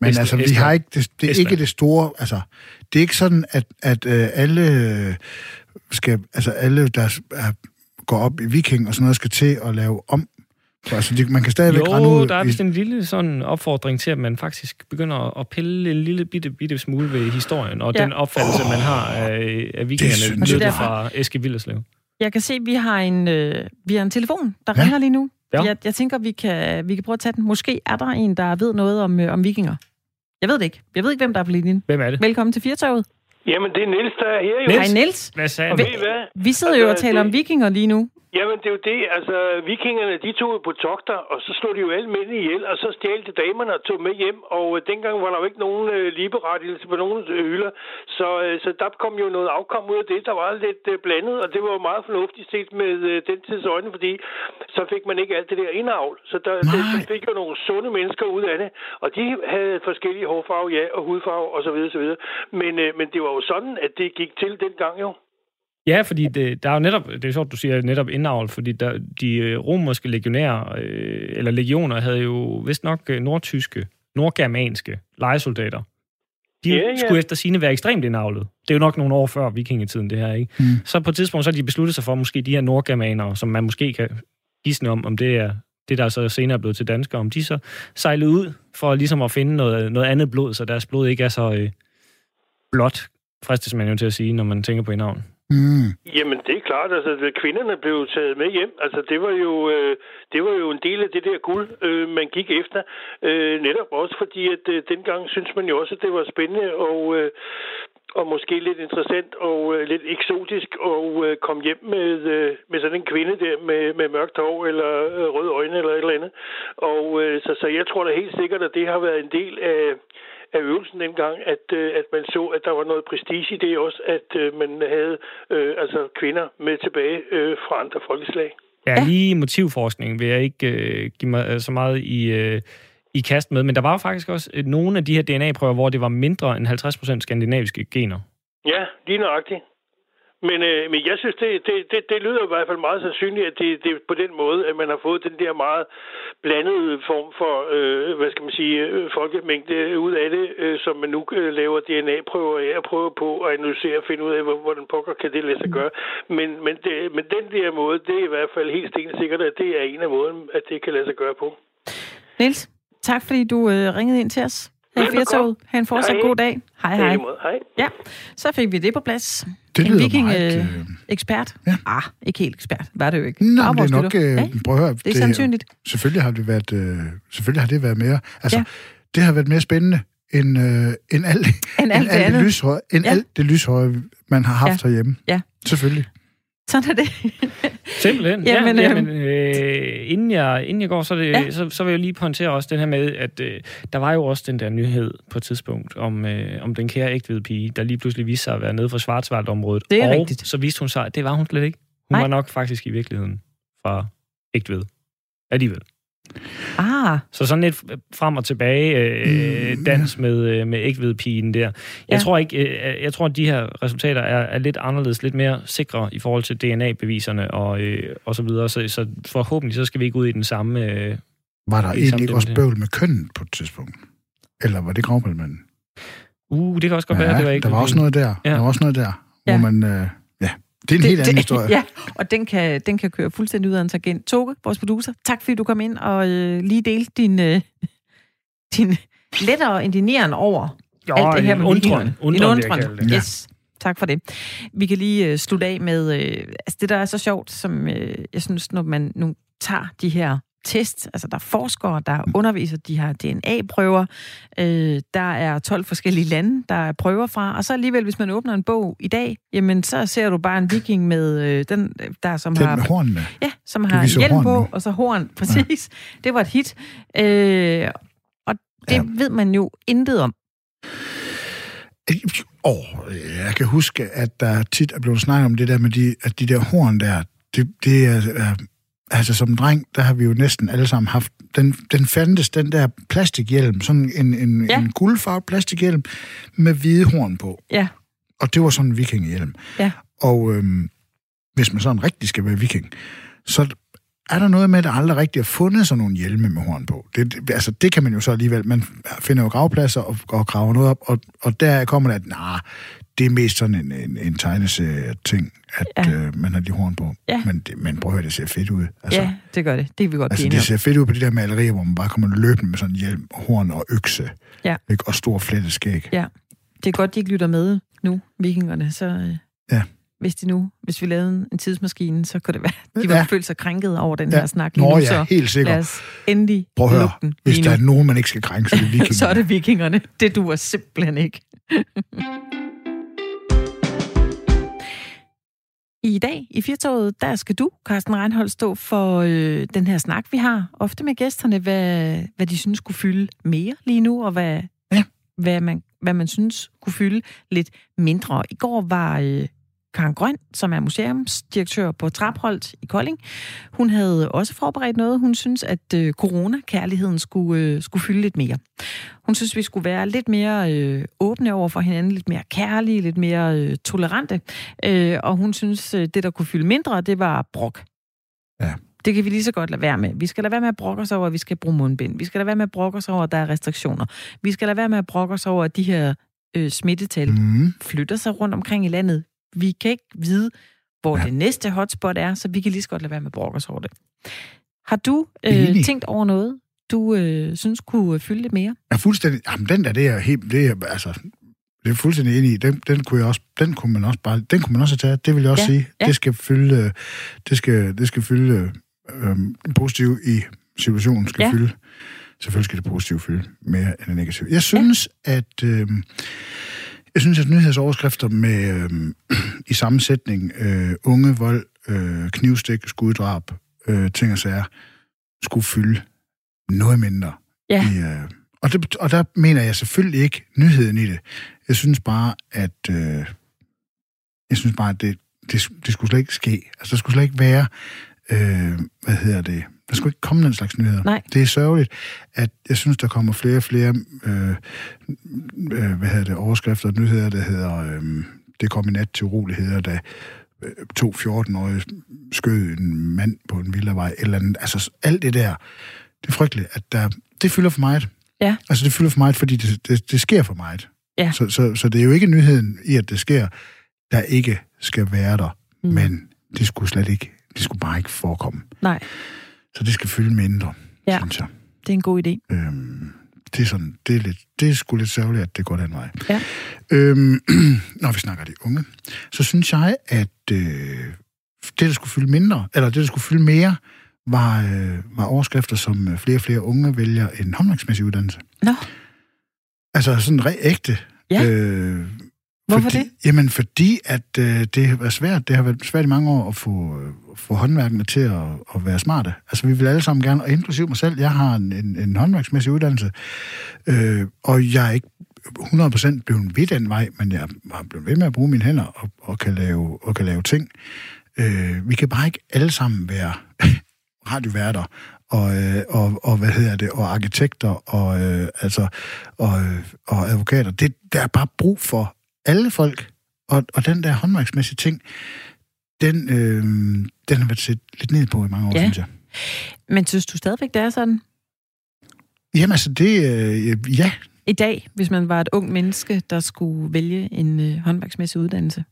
Speaker 2: Men
Speaker 4: Estland-
Speaker 2: altså, vi har ikke, det, det er
Speaker 4: Estland.
Speaker 2: ikke det store, altså, det er ikke sådan, at, at øh, alle skal, altså alle, der er, går op i viking og sådan noget, skal til at lave om. Så, altså, de, man kan stadigvæk rende
Speaker 4: Jo,
Speaker 2: ud
Speaker 4: der er
Speaker 2: i,
Speaker 4: vist en lille sådan opfordring til, at man faktisk begynder at pille en lille bitte, bitte smule ved historien, og
Speaker 1: Ja.
Speaker 4: den opfattelse, man har af, af vikingerne,
Speaker 1: jeg.
Speaker 4: nyttet fra Eske Villerslev.
Speaker 1: Jeg kan se, at vi har en, øh, vi har en telefon, der
Speaker 2: Ja.
Speaker 1: ringer lige nu.
Speaker 4: Ja.
Speaker 1: Jeg, jeg tænker, vi kan, vi kan prøve at tage den. Måske er der en, der ved noget om, øh, om vikinger. Jeg ved det ikke. Jeg ved ikke, hvem der er på linjen.
Speaker 4: Hvem er det?
Speaker 1: Velkommen til Firtoget.
Speaker 5: Jamen, det er Niels, der er her jo.
Speaker 4: Niels?
Speaker 1: Hej Niels.
Speaker 4: Hvad sagde
Speaker 5: Og
Speaker 4: han?
Speaker 5: ved I hvad?
Speaker 1: Vi sidder jo og
Speaker 5: Altså,
Speaker 1: taler om vikinger lige nu.
Speaker 5: Jamen, det er jo det. Altså, vikingerne, de tog jo på togter, og så slog de jo alle mænd ihjel, og så stjal de damerne og tog med hjem. Og øh, dengang var der jo ikke nogen øh, ligeberettigelse på nogen øh, hylder. Så, øh, så der kom jo noget afkom ud af det, der var lidt øh, blandet, og det var jo meget fornuftigt set med øh, den tids øjne, fordi så fik man ikke alt det der indavl. Så der det,
Speaker 2: Nej.
Speaker 5: man fik jo nogle sunde mennesker ud af det, og de havde forskellige hårfarve, ja, og hudfarve osv. videre. Men, øh, men det var jo sådan, at det gik til dengang jo.
Speaker 4: Ja, fordi det, der er jo netop, det er sjovt, du siger netop indavl, fordi der, de øh, romerske legionærer, øh, eller legioner, havde jo vist nok øh, nordtyske, nordgermanske lejesoldater. de
Speaker 5: Ja, ja.
Speaker 4: skulle efter sine være ekstremt indavlet. Det er jo nok nogle år før vikingetiden, det her, ikke?
Speaker 2: Mm.
Speaker 4: Så på et tidspunkt, så har de besluttet sig for, måske de her nordgermanere, som man måske kan gisne om, om det er det, der så senere er blevet til danskere, om de så sejlede ud for ligesom at finde noget, noget andet blod, så deres blod ikke er så øh, blåt, fristes man jo til at sige, når man tænker på indavn.
Speaker 2: Mm.
Speaker 5: Jamen, det er klart. Altså, at kvinderne blev taget med hjem. Altså, det var jo, øh, det var jo en del af det der guld, øh, man gik efter. Øh, netop også fordi, at øh, dengang synes man jo også, at det var spændende og, øh, og måske lidt interessant og øh, lidt eksotisk at øh, komme hjem med, øh, med sådan en kvinde der med, med mørkt hår eller øh, røde øjne eller et eller andet. Og øh, så, så jeg tror da helt sikkert, at det har været en del af af øvelsen dengang, at, øh, at man så, at der var noget prestige i det også, at øh, man havde øh, altså kvinder med tilbage øh, fra andre folkeslag.
Speaker 4: Ja, lige motivforskning vil jeg ikke øh, give mig øh, så meget i, øh, i kast med, men der var jo faktisk også øh, nogle af de her DNA-prøver, hvor det var mindre end 50% skandinaviske gener.
Speaker 5: Ja, lige nøjagtigt. Men, øh, men jeg synes, det, det, det, det lyder i hvert fald meget sandsynligt, at det, det er på den måde, at man har fået den der meget blandede form for, øh, hvad skal man sige, øh, folkemængde ud af det, øh, som man nu øh, laver DNA-prøver af og prøver på at analysere og finde ud af, hvor, hvordan pokker kan det lade sig gøre. Men, men, det, men den der måde, det er i hvert fald helt stensikkert, at det er en af måden, at det kan lade sig gøre på.
Speaker 1: Niels, tak fordi du øh, ringede ind til os her i. Firtoget. Ha' en fortsat
Speaker 5: Hej.
Speaker 1: god dag. Hej, hej.
Speaker 5: Hej.
Speaker 1: Ja, så fik vi det på plads.
Speaker 2: Det
Speaker 1: en
Speaker 2: lyder
Speaker 1: viking
Speaker 2: meget,
Speaker 1: øh,
Speaker 2: øh,
Speaker 1: ekspert.
Speaker 2: ja.
Speaker 1: Ah, ikke helt ekspert. Var det jo ikke.
Speaker 2: Nå, men det er nok... Øh,
Speaker 1: Ja,
Speaker 2: prøv at høre.
Speaker 1: det er sandsynligt.
Speaker 2: Selvfølgelig har det været, øh, selvfølgelig har det været mere... Altså,
Speaker 1: Ja.
Speaker 2: det har været mere spændende end, øh, end alt,
Speaker 1: End alt det
Speaker 2: alt,
Speaker 1: andet.
Speaker 2: det lyshøje, end
Speaker 1: Ja.
Speaker 2: alt det lyshøje, man har haft
Speaker 1: Ja.
Speaker 2: herhjemme.
Speaker 1: Ja.
Speaker 2: Selvfølgelig.
Speaker 1: Sådan er det.
Speaker 4: Simpelthen.
Speaker 1: Jamen,
Speaker 4: ja,
Speaker 1: øh,
Speaker 4: jamen, øh, inden, jeg, inden jeg går, så, det,
Speaker 1: Ja.
Speaker 4: så, så vil jeg lige pointere også den her med, at øh, der var jo også den der nyhed på et tidspunkt om, øh, om den kære ægtvide pige, der lige pludselig viste sig at være nede fra Schwarzwald-området.
Speaker 1: Det er
Speaker 4: og
Speaker 1: rigtigt.
Speaker 4: så viste hun sig, at det var hun slet ikke. Hun
Speaker 1: Nej.
Speaker 4: var nok faktisk i virkeligheden fra ægtved. Alligevel.
Speaker 1: Ah,
Speaker 4: Så sådan lidt frem og tilbage øh,
Speaker 2: Mm,
Speaker 4: dans med, øh, med ægvedpigen der. Jeg
Speaker 1: Ja.
Speaker 4: tror ikke, øh, jeg tror, at de her resultater er, er lidt anderledes, lidt mere sikre i forhold til DNA-beviserne og, øh, og så videre. Så, så forhåbentlig så skal vi ikke ud i den samme... Øh,
Speaker 2: Var der egentlig ikke også bøvl med kønnen på et tidspunkt? Eller var det gravmældmanden?
Speaker 4: uh, det kan også godt være, det var ikke...
Speaker 2: der var også noget der.
Speaker 4: Ja.
Speaker 2: Der var også noget der,
Speaker 1: Ja.
Speaker 2: hvor man... Øh, ja, det er en helt anden historie.
Speaker 1: Ja, og den kan, den kan køre fuldstændig ud af en tangent. Toge, vores producer, tak fordi du kom ind og øh, lige delte din, øh, din lettere indigneren over
Speaker 4: Jo,
Speaker 1: alt det her med
Speaker 4: en undren. Undren,
Speaker 1: en undren.
Speaker 4: det.
Speaker 2: Ja.
Speaker 1: Yes. Tak for det. Vi kan lige øh, slutte af med, øh, altså det der er så sjovt, som øh, jeg synes, når man nu tager de her test, altså der er forskere, der underviser, de har DNA-prøver, øh, der er 12 forskellige lande, der er prøver fra, og så alligevel, hvis man åbner en bog i dag, jamen så ser du bare en viking med øh, den, der som
Speaker 2: Den
Speaker 1: har
Speaker 2: med hornene.
Speaker 1: Ja, som
Speaker 2: Du
Speaker 1: har hjelm på, og så horn, præcis. Ja. Det var et hit. Øh, og det
Speaker 2: Ja.
Speaker 1: ved man jo intet om.
Speaker 2: Åh, jeg kan huske, at der tit er blevet snakket om det der med de, at de der horn der, det, det er, altså som dreng, der har vi jo næsten alle sammen haft, den, den fandtes, den der plastikhjelm, sådan en, en,
Speaker 1: Ja.
Speaker 2: en guldfarvet plastikhjelm med hvide horn på.
Speaker 1: Ja,
Speaker 2: Og det var sådan en vikingehjelm.
Speaker 1: Ja.
Speaker 2: Og øhm, hvis man sådan rigtig skal være viking, så er der noget med, at der aldrig rigtig har fundet sådan nogle hjelme med horn på. Det, det, altså, det kan man jo så alligevel. Man finder jo gravpladser og, og graver noget op, og, og der kommer det, at nah, det er mest sådan en, en, en tegneserie-ting, at
Speaker 1: Ja.
Speaker 2: øh, man har de horn på.
Speaker 1: Ja.
Speaker 2: Men, det, men prøv at høre, det ser fedt ud. Altså,
Speaker 1: ja, det gør det. Det kan vi godt
Speaker 2: altså det ser fedt ud på de der malerier, hvor man bare kommer løbende med sådan hjelm, horn og økse.
Speaker 1: Ja.
Speaker 2: Ikke? Og stor flettet skæg.
Speaker 1: Ja. Det er godt, de ikke lytter med nu, vikingerne. Så, øh,
Speaker 2: Ja.
Speaker 1: Hvis, de nu, hvis vi lavede en- tidsmaskine, så kunne det være, de ville
Speaker 2: Ja.
Speaker 1: føle sig krænket over den
Speaker 2: Ja.
Speaker 1: her snak lige
Speaker 2: Nå
Speaker 1: nu.
Speaker 2: ja,
Speaker 1: så
Speaker 2: helt sikkert.
Speaker 1: lad os endelig
Speaker 2: Prøv at høre,
Speaker 1: den
Speaker 2: hvis der er
Speaker 1: nu.
Speaker 2: nogen, man ikke skal krænke, så er det vikingerne.
Speaker 1: så er det vikingerne. Det duer simpelthen ikke. I dag i Firtoget, der skal du, Carsten Reinholdt, stå for øh, den her snak, vi har ofte med gæsterne, hvad, hvad de synes kunne fylde mere lige nu, og hvad,
Speaker 2: Ja.
Speaker 1: hvad, man, hvad man synes kunne fylde lidt mindre. I går var øh, Karen Grøn, som er museumsdirektør på Trapholdt i Kolding. Hun havde også forberedt noget. Hun synes, at øh, corona-kærligheden skulle, øh, skulle fylde lidt mere. Hun synes, vi skulle være lidt mere øh, åbne over for hinanden, lidt mere kærlige, lidt mere øh, tolerante. Øh, og hun synes, øh, det, der kunne fylde mindre, det var brok.
Speaker 2: Ja.
Speaker 1: Det kan vi lige så godt lade være med. Vi skal lade være med at brokke os over, at vi skal bruge mundbind. Vi skal lade være med at brokke os over, at der er restriktioner. Vi skal lade være med at brokke os over, at de her øh, smittetal
Speaker 2: Mm.
Speaker 1: flytter sig rundt omkring i landet. Vi kan ikke vide, hvor
Speaker 2: Ja.
Speaker 1: ja. det næste hotspot er, så vi kan lige så godt lade være med at brokke os over det. Har du øh, tænkt over noget, du øh, synes kunne fylde lidt mere?
Speaker 2: Er fuldstændig... Jamen, den der, det er helt... Det er, altså, det er fuldstændig enig i. Den, den, kunne jeg også, den kunne man også bare... Den kunne man også taget. Det vil jeg også
Speaker 1: Ja,
Speaker 2: sige.
Speaker 1: ja.
Speaker 2: Det skal fylde... Det skal, det skal fylde... Øh, positiv i situationen skal
Speaker 1: Ja.
Speaker 2: fylde... Selvfølgelig skal det positive fylde mere end det negative. Jeg synes, ja. at... Øh, jeg synes, at nyhedsoverskrifter med øh, i sammensætning øh, unge, vold, øh, knivstik, skuddrab, øh, ting og sager, skulle fylde noget mindre.
Speaker 1: Ja.
Speaker 2: I, øh, og, det, og der mener jeg selvfølgelig ikke nyheden i det. Jeg synes bare, at øh, jeg synes bare, at det, det, det skulle slet ikke ske. Altså, der skulle slet ikke være, øh, hvad hedder det, der skulle ikke komme den slags nyheder.
Speaker 1: Nej.
Speaker 2: Det er sørgeligt, at jeg synes, der kommer flere og flere, øh, øh, hvad hedder det, overskrifter og nyheder, der hedder, øh, det kom i nat til uroligheder, da øh, to 14-årige skød en mand på en villavej, eller andet. Altså, alt det der, det er frygteligt, at der, det fylder for meget.
Speaker 1: Ja.
Speaker 2: Altså, det fylder for meget, fordi det, det, det sker for meget.
Speaker 1: Ja.
Speaker 2: Så, så, så det er jo ikke nyheden i, at det sker, der ikke skal være der,
Speaker 1: Mm.
Speaker 2: men det skulle slet ikke, det skulle bare ikke forekomme.
Speaker 1: Nej,
Speaker 2: Så det skal fylde mindre,
Speaker 1: Ja.
Speaker 2: synes jeg.
Speaker 1: det er en god idé.
Speaker 2: Øhm, det er sådan, det er, lidt, det er sgu lidt sørgeligt, at det går den vej.
Speaker 1: Ja.
Speaker 2: Øhm, når vi snakker de unge, så synes jeg, at øh, det, der skulle fylde mindre, eller det, der skulle fylde mere, var, øh, var overskrifter, som øh, flere og flere unge vælger en håndværksmæssig uddannelse.
Speaker 1: Nå,
Speaker 2: Altså sådan re- ægte.
Speaker 1: Ja.
Speaker 2: Øh,
Speaker 1: Hvorfor
Speaker 2: fordi,
Speaker 1: det?
Speaker 2: Jamen fordi, at øh, det har været svært, det har været svært i mange år at få, øh, få håndværkene til at, at være smarte. Altså vi vil alle sammen gerne, og inklusiv mig selv, jeg har en, en, en håndværksmæssig uddannelse, øh, og jeg er ikke 100% blevet ved den vej, men jeg har blevet ved med at bruge mine hænder og, og, kan, lave, og kan lave ting. Øh, vi kan bare ikke alle sammen være radioværter og, øh, og, og, hvad hedder det, og arkitekter og, øh, altså, og, øh, og advokater. Det, der er bare brug for alle folk, og, og den der håndværksmæssige ting, den, øh, den har været set lidt ned på i mange år,
Speaker 1: Ja.
Speaker 2: synes jeg.
Speaker 1: men synes du stadigvæk, det er sådan
Speaker 2: Jamen altså, det, øh, ja,
Speaker 1: i dag, hvis man var et ung menneske, der skulle vælge en øh, håndværksmæssig uddannelse?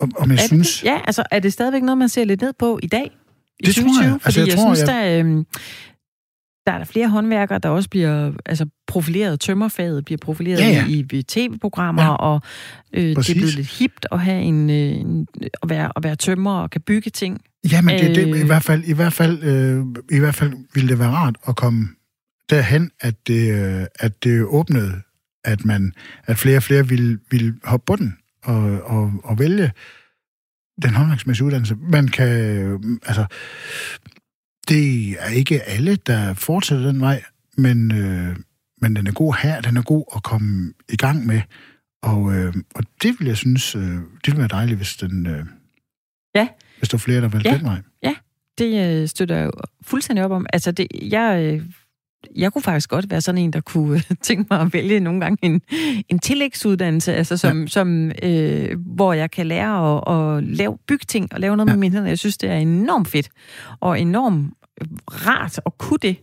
Speaker 2: om, om jeg
Speaker 1: er
Speaker 2: synes...
Speaker 1: Det, ja, altså er det stadigvæk noget, man ser lidt ned på i dag? I
Speaker 2: Det tror jeg.
Speaker 1: 2020?
Speaker 2: Altså,
Speaker 1: Fordi
Speaker 2: jeg
Speaker 1: jeg,
Speaker 2: tror,
Speaker 1: synes, der, øh, der er der flere håndværkere, der også bliver altså, profileret. Tømmerfaget bliver profileret
Speaker 2: Ja, ja.
Speaker 1: i, i tv-programmer,
Speaker 2: Ja.
Speaker 1: og øh, det er blevet lidt hipt at, have en, øh, at, være, at være tømmer og kan bygge ting.
Speaker 2: Jamen, det, det, i
Speaker 1: Øh.
Speaker 2: hvert fald, i hvert fald, øh, i hvert fald ville det være rart at komme derhen, at det, øh, at det åbnede, at man, at flere og flere ville, ville hoppe på den og, og, og vælge den håndværksmæssige uddannelse. Man kan, altså, det er ikke alle, der fortsætter den vej, men, øh, men den er god her, den er god at komme i gang med, og, øh, og det vil jeg synes, øh, det ville være dejligt, hvis den, øh,
Speaker 1: Ja.
Speaker 2: hvis der var flere, der valgte
Speaker 1: Ja.
Speaker 2: den vej.
Speaker 1: Det øh, støtter jeg jo fuldstændig op om. Altså, det, jeg, øh, jeg kunne faktisk godt være sådan en, der kunne øh, tænke mig at vælge nogle gange en, en tillægsuddannelse, altså som, ja. som, øh, hvor jeg kan lære at, at lave bygting og lave noget ja.
Speaker 2: Ja.
Speaker 1: med mine hænder. Jeg synes, det er enormt fedt og enormt rart at kunne det.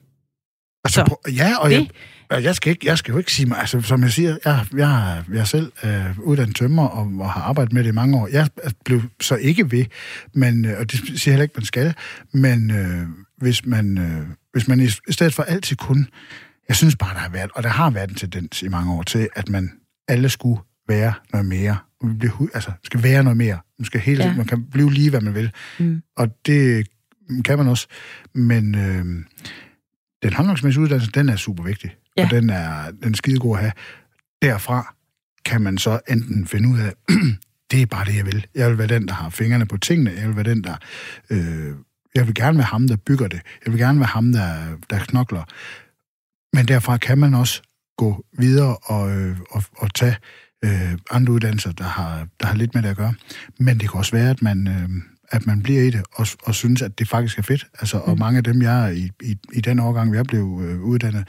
Speaker 2: Altså,
Speaker 1: Så,
Speaker 2: prøv- ja, og
Speaker 1: det-
Speaker 2: jeg, jeg, skal ikke, jeg skal jo ikke sige mig, altså som jeg siger, jeg, jeg, jeg er selv øh, uddannet tømmer og, og har arbejdet med det i mange år. Jeg blev så ikke ved, men, øh, og det siger heller ikke, man skal, men øh, hvis, man, øh, hvis man i, i stedet for altid kun, jeg synes bare, der har været, og der har været en tendens i mange år til, at man alle skulle være noget mere. Man bliver Altså, skal være noget mere. Man, skal hele,
Speaker 1: ja.
Speaker 2: man kan blive lige, hvad man vil.
Speaker 1: Mm.
Speaker 2: Og det kan man også. Men øh, den håndværksmæssige uddannelse, den er super vigtig.
Speaker 1: Ja.
Speaker 2: Og den er, den er skidegod at have. Derfra kan man så enten finde ud af, det er bare det, jeg vil. Jeg vil være den, der har fingrene på tingene. Jeg vil være den, der... Øh, jeg vil gerne være ham, der bygger det. Jeg vil gerne være ham, der, der knokler. Men derfra kan man også gå videre og, øh, og, og tage øh, andre uddannelser, der har, der har lidt med det at gøre. Men det kan også være, at man, øh, at man bliver i det og, og synes, at det faktisk er fedt. Altså, og
Speaker 1: Mm.
Speaker 2: mange af dem, jeg er i, i, i den årgang, jeg blev øh, uddannet,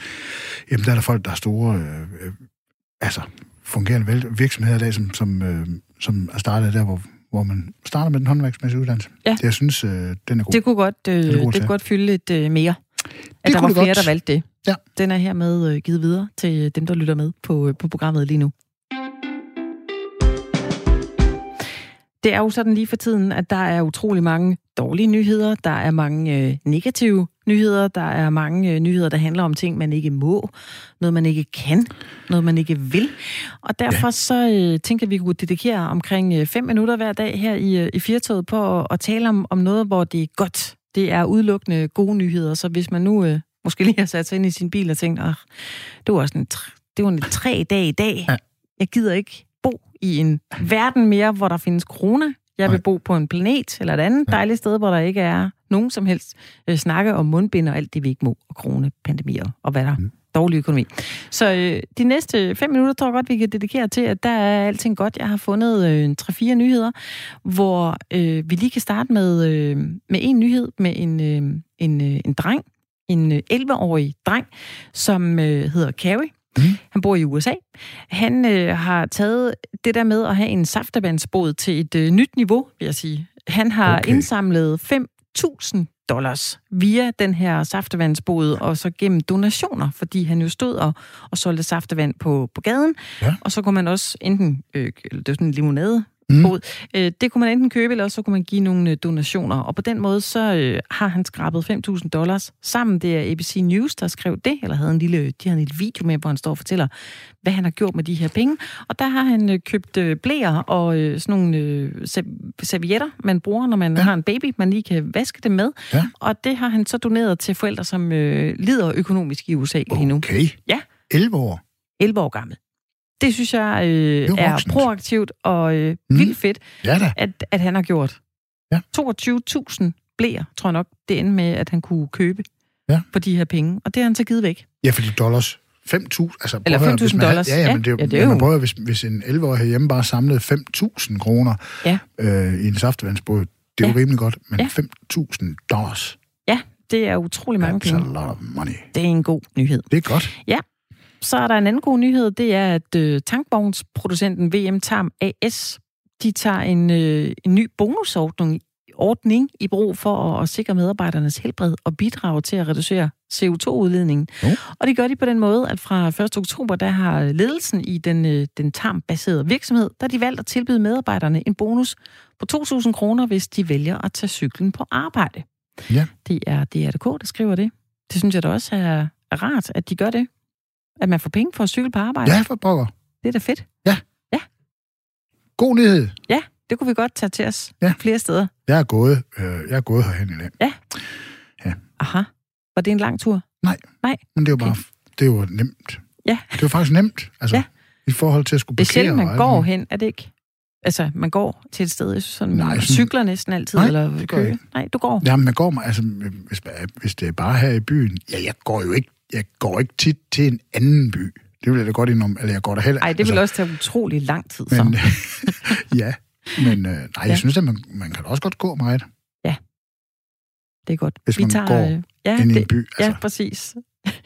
Speaker 2: jamen der er der folk, der er store, øh, øh, altså fungerende vel- virksomheder i dag, som, som, øh, som er startet der, hvor, hvor man starter med den håndværksmæssige uddannelse.
Speaker 1: Ja.
Speaker 2: Det, jeg synes, øh, den er god.
Speaker 1: Det kunne godt, øh, det kunne godt fylde lidt øh, mere. At
Speaker 2: Det
Speaker 1: der var flere,
Speaker 2: godt.
Speaker 1: der valgte det.
Speaker 2: Ja.
Speaker 1: Den er hermed øh, givet videre til dem, der lytter med på, øh, på programmet lige nu. Det er jo sådan lige for tiden, at der er utrolig mange dårlige nyheder, der er mange øh, negative nyheder, der er mange øh, nyheder, der handler om ting, man ikke må, noget man ikke kan, noget man ikke vil. Og derfor ja. så øh, tænker vi, kunne dedikere omkring øh, fem minutter hver dag her i, øh, i Firtoget på at, at tale om, om noget, hvor det er godt. Det er udelukkende gode nyheder, så hvis man nu øh, måske lige har sat sig ind i sin bil og tænkt, det var sådan det var en tre dag i dag, ja. jeg gider ikke i en verden mere, hvor der findes corona. Jeg vil bo på en planet eller et andet dejligt sted, hvor der ikke er nogen som helst øh, snakke om mundbind og alt det, vi ikke må, og coronapandemier og hvad der mm. dårlig økonomi. Så øh, de næste fem minutter tror jeg godt, vi kan dedikere til, at der er alting godt. Jeg har fundet øh, tre-fire nyheder, hvor øh, vi lige kan starte med, øh, med en nyhed med en, øh, en, øh, en dreng, en 11-årig øh, dreng, som øh, hedder Carrie. Mm. Han bor i USA. Han øh, har taget det der med at have en saftevandsbåd til et øh, nyt niveau, vil jeg sige. Han har okay. indsamlet 5.000 dollars via den her saftevandsbåd, og så gennem donationer, fordi han jo stod og, og solgte saftevand på, på gaden. Ja. Og så kunne man også enten, øh, det er sådan en limonade, mm. bod. Øh, det kunne man enten købe, eller så kunne man give nogle øh, donationer. Og på den måde, så øh, har han skrabet 5.000 dollars sammen. Det er ABC News, der skrev det, eller havde en lille, de havde en lille video med, hvor han står og fortæller, hvad han har gjort med de her penge. Og der har han købt blæer og sådan nogle servietter, man bruger, når man ja. har en baby, man lige kan vaske det med. Ja. Og det har han så doneret til forældre, som øh, lider økonomisk i USA lige nu.
Speaker 2: Okay.
Speaker 1: Ja.
Speaker 2: 11 år?
Speaker 1: 11 år gammel. Det synes jeg øh, er, er proaktivt og øh, mm. vildt fedt,
Speaker 2: ja da.
Speaker 1: At, at han har gjort. Ja. 22.000 blæer, tror jeg nok, det endte med, at han kunne købe ja. for de her penge. Og det har han så givet væk.
Speaker 2: Ja, fordi dollars. 5.000, altså
Speaker 1: Eller 5.000 dollars.
Speaker 2: Ja, ja, men det, ja, det er jo... prøver, hvis, hvis en 11-årig herhjemme bare samlede 5.000 kroner ja. øh, i en saftevandsbåd, det er ja. jo rimelig godt, men ja. 5.000 dollars.
Speaker 1: Ja, det er utrolig mange
Speaker 2: penge.
Speaker 1: a
Speaker 2: lot of money.
Speaker 1: Det er en god nyhed.
Speaker 2: Det er godt.
Speaker 1: Ja, så er der en anden god nyhed, det er, at øh, tankvognsproducenten VM Tarm AS, de tager en, øh, en ny bonusordning ordning i brug for at, at sikre medarbejdernes helbred og bidrage til at reducere CO2-udledningen. Oh. Og det gør de på den måde, at fra 1. oktober, der har ledelsen i den, øh, den tarmbaserede virksomhed, der de valgt at tilbyde medarbejderne en bonus på 2.000 kroner, hvis de vælger at tage cyklen på arbejde. Ja. Det er DRDK, der skriver det. Det synes jeg da også er, er rart, at de gør det. At man får penge for at cykle på arbejde?
Speaker 2: Ja, for pokker.
Speaker 1: Det er da fedt.
Speaker 2: Ja.
Speaker 1: Ja.
Speaker 2: God nyhed.
Speaker 1: Ja, det kunne vi godt tage til os ja. flere steder.
Speaker 2: Jeg er gået, øh, jeg er gået herhen i dag.
Speaker 1: Ja. Ja. Aha. Var det en lang tur?
Speaker 2: Nej.
Speaker 1: Nej.
Speaker 2: Men det er jo bare, det jo nemt.
Speaker 1: Ja.
Speaker 2: Det er jo faktisk nemt, altså, ja. i forhold til at skulle
Speaker 1: parkere. Det er sjældent, man går hen, er det ikke? Altså, man går til et sted, sådan, Nej, man sådan, cykler næsten altid,
Speaker 2: nej,
Speaker 1: eller kører. Nej, du går.
Speaker 2: Jamen, man går, altså, hvis, hvis det er bare her i byen, ja, jeg går jo ikke jeg går ikke tit til en anden by. Det vil jeg da godt indom, eller jeg går der heller
Speaker 1: Nej, det vil altså, også tage utrolig lang tid, så.
Speaker 2: Men, ja, men øh, nej, jeg ja. synes, at man, man kan også godt gå meget.
Speaker 1: Ja, det er godt.
Speaker 2: Hvis Vi man tager, går øh, ja, ind det, i en by.
Speaker 1: Altså, ja, præcis.